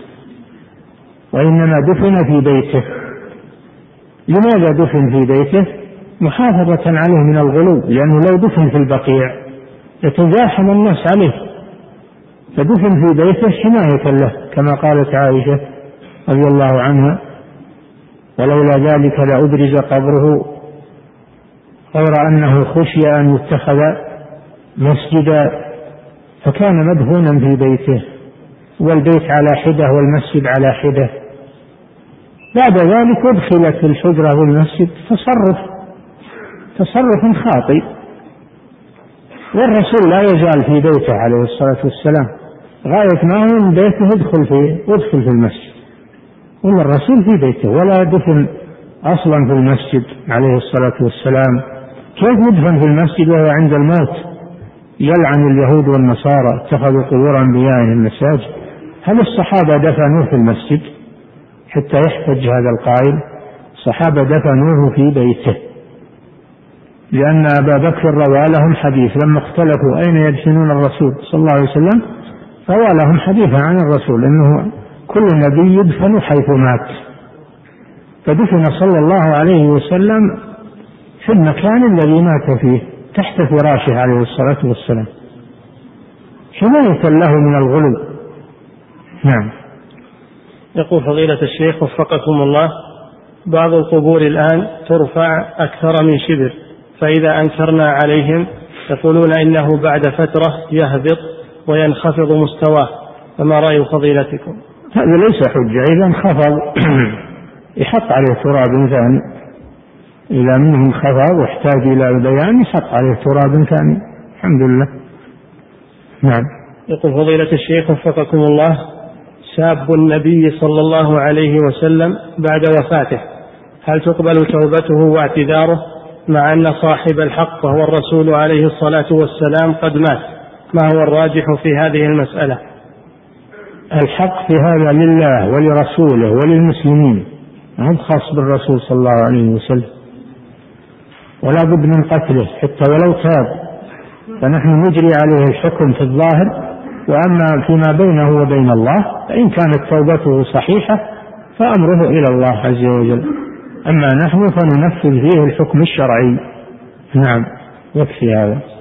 وإنما دفن في بيته. لماذا دفن في بيته؟ محافظة عليه من الغلو لأنه لو دفن في البقيع يتزاحم الناس عليه. فدفن في بيته حماية له كما قالت عائشة رضي الله عنها ولولا ذلك لأبرز قبره غير أنه خشي أن يتخذ مسجدا فكان مدفونا في بيته والبيت على حدة والمسجد على حدة. بعد ذلك أدخلت الحجرة والمسجد تصرف تصرف خاطئ والرسول لا يزال في بيته عليه الصلاة والسلام. غاية ما هو من بيته ادخل في ادخل في المسجد. ولا الرسول في بيته ولا دفن أصلا في المسجد عليه الصلاة والسلام. كيف يدفن في المسجد وهو عند الموت؟ يلعن اليهود والنصارى اتخذوا قبور أنبيائهم المساجد. هل الصحابة دفنوه في المسجد؟ حتى يحتج هذا القائل الصحابة دفنوه في بيته. لأن أبا بكر روى لهم حديث لما اختلفوا أين يدفنون الرسول؟ صلى الله عليه وسلم روى لهم حديثا عن الرسول أنه كل نبي يدفن حيث مات. فدفن صلى الله عليه وسلم في المكان الذي مات فيه تحت فراشه عليه الصلاة والسلام. حماية له من الغلو. نعم. يقول فضيلة الشيخ وفقكم الله بعض القبور الآن ترفع أكثر من شبر فإذا أنكرنا عليهم يقولون إنه بعد فترة يهبط وينخفض مستواه. فما رأي فضيلتكم؟ هذا ليس حجة. إذا انخفض يحط عليه تراب ثاني. إذا منه انخفض واحتاج إلى البيان يحط عليه تراب ثاني. الحمد لله. نعم. يقول فضيلة الشيخ وفقكم الله ساب النبي صلى الله عليه وسلم بعد وفاته. هل تقبل توبته واعتذاره مع أن صاحب الحق وهو الرسول عليه الصلاة والسلام قد مات؟ ما هو الراجح في هذه المسألة؟ الحق في هذا لله ولرسوله وللمسلمين. ما خاص بالرسول صلى الله عليه وسلم. ولا بد من قتله حتى ولو تاب. فنحن نجري عليه الحكم في الظاهر. وأما فيما بينه وبين الله فإن كانت توبته صحيحة فأمره إلى الله عز وجل. أما نحن فننفذ فيه الحكم الشرعي. نعم يكفي هذا.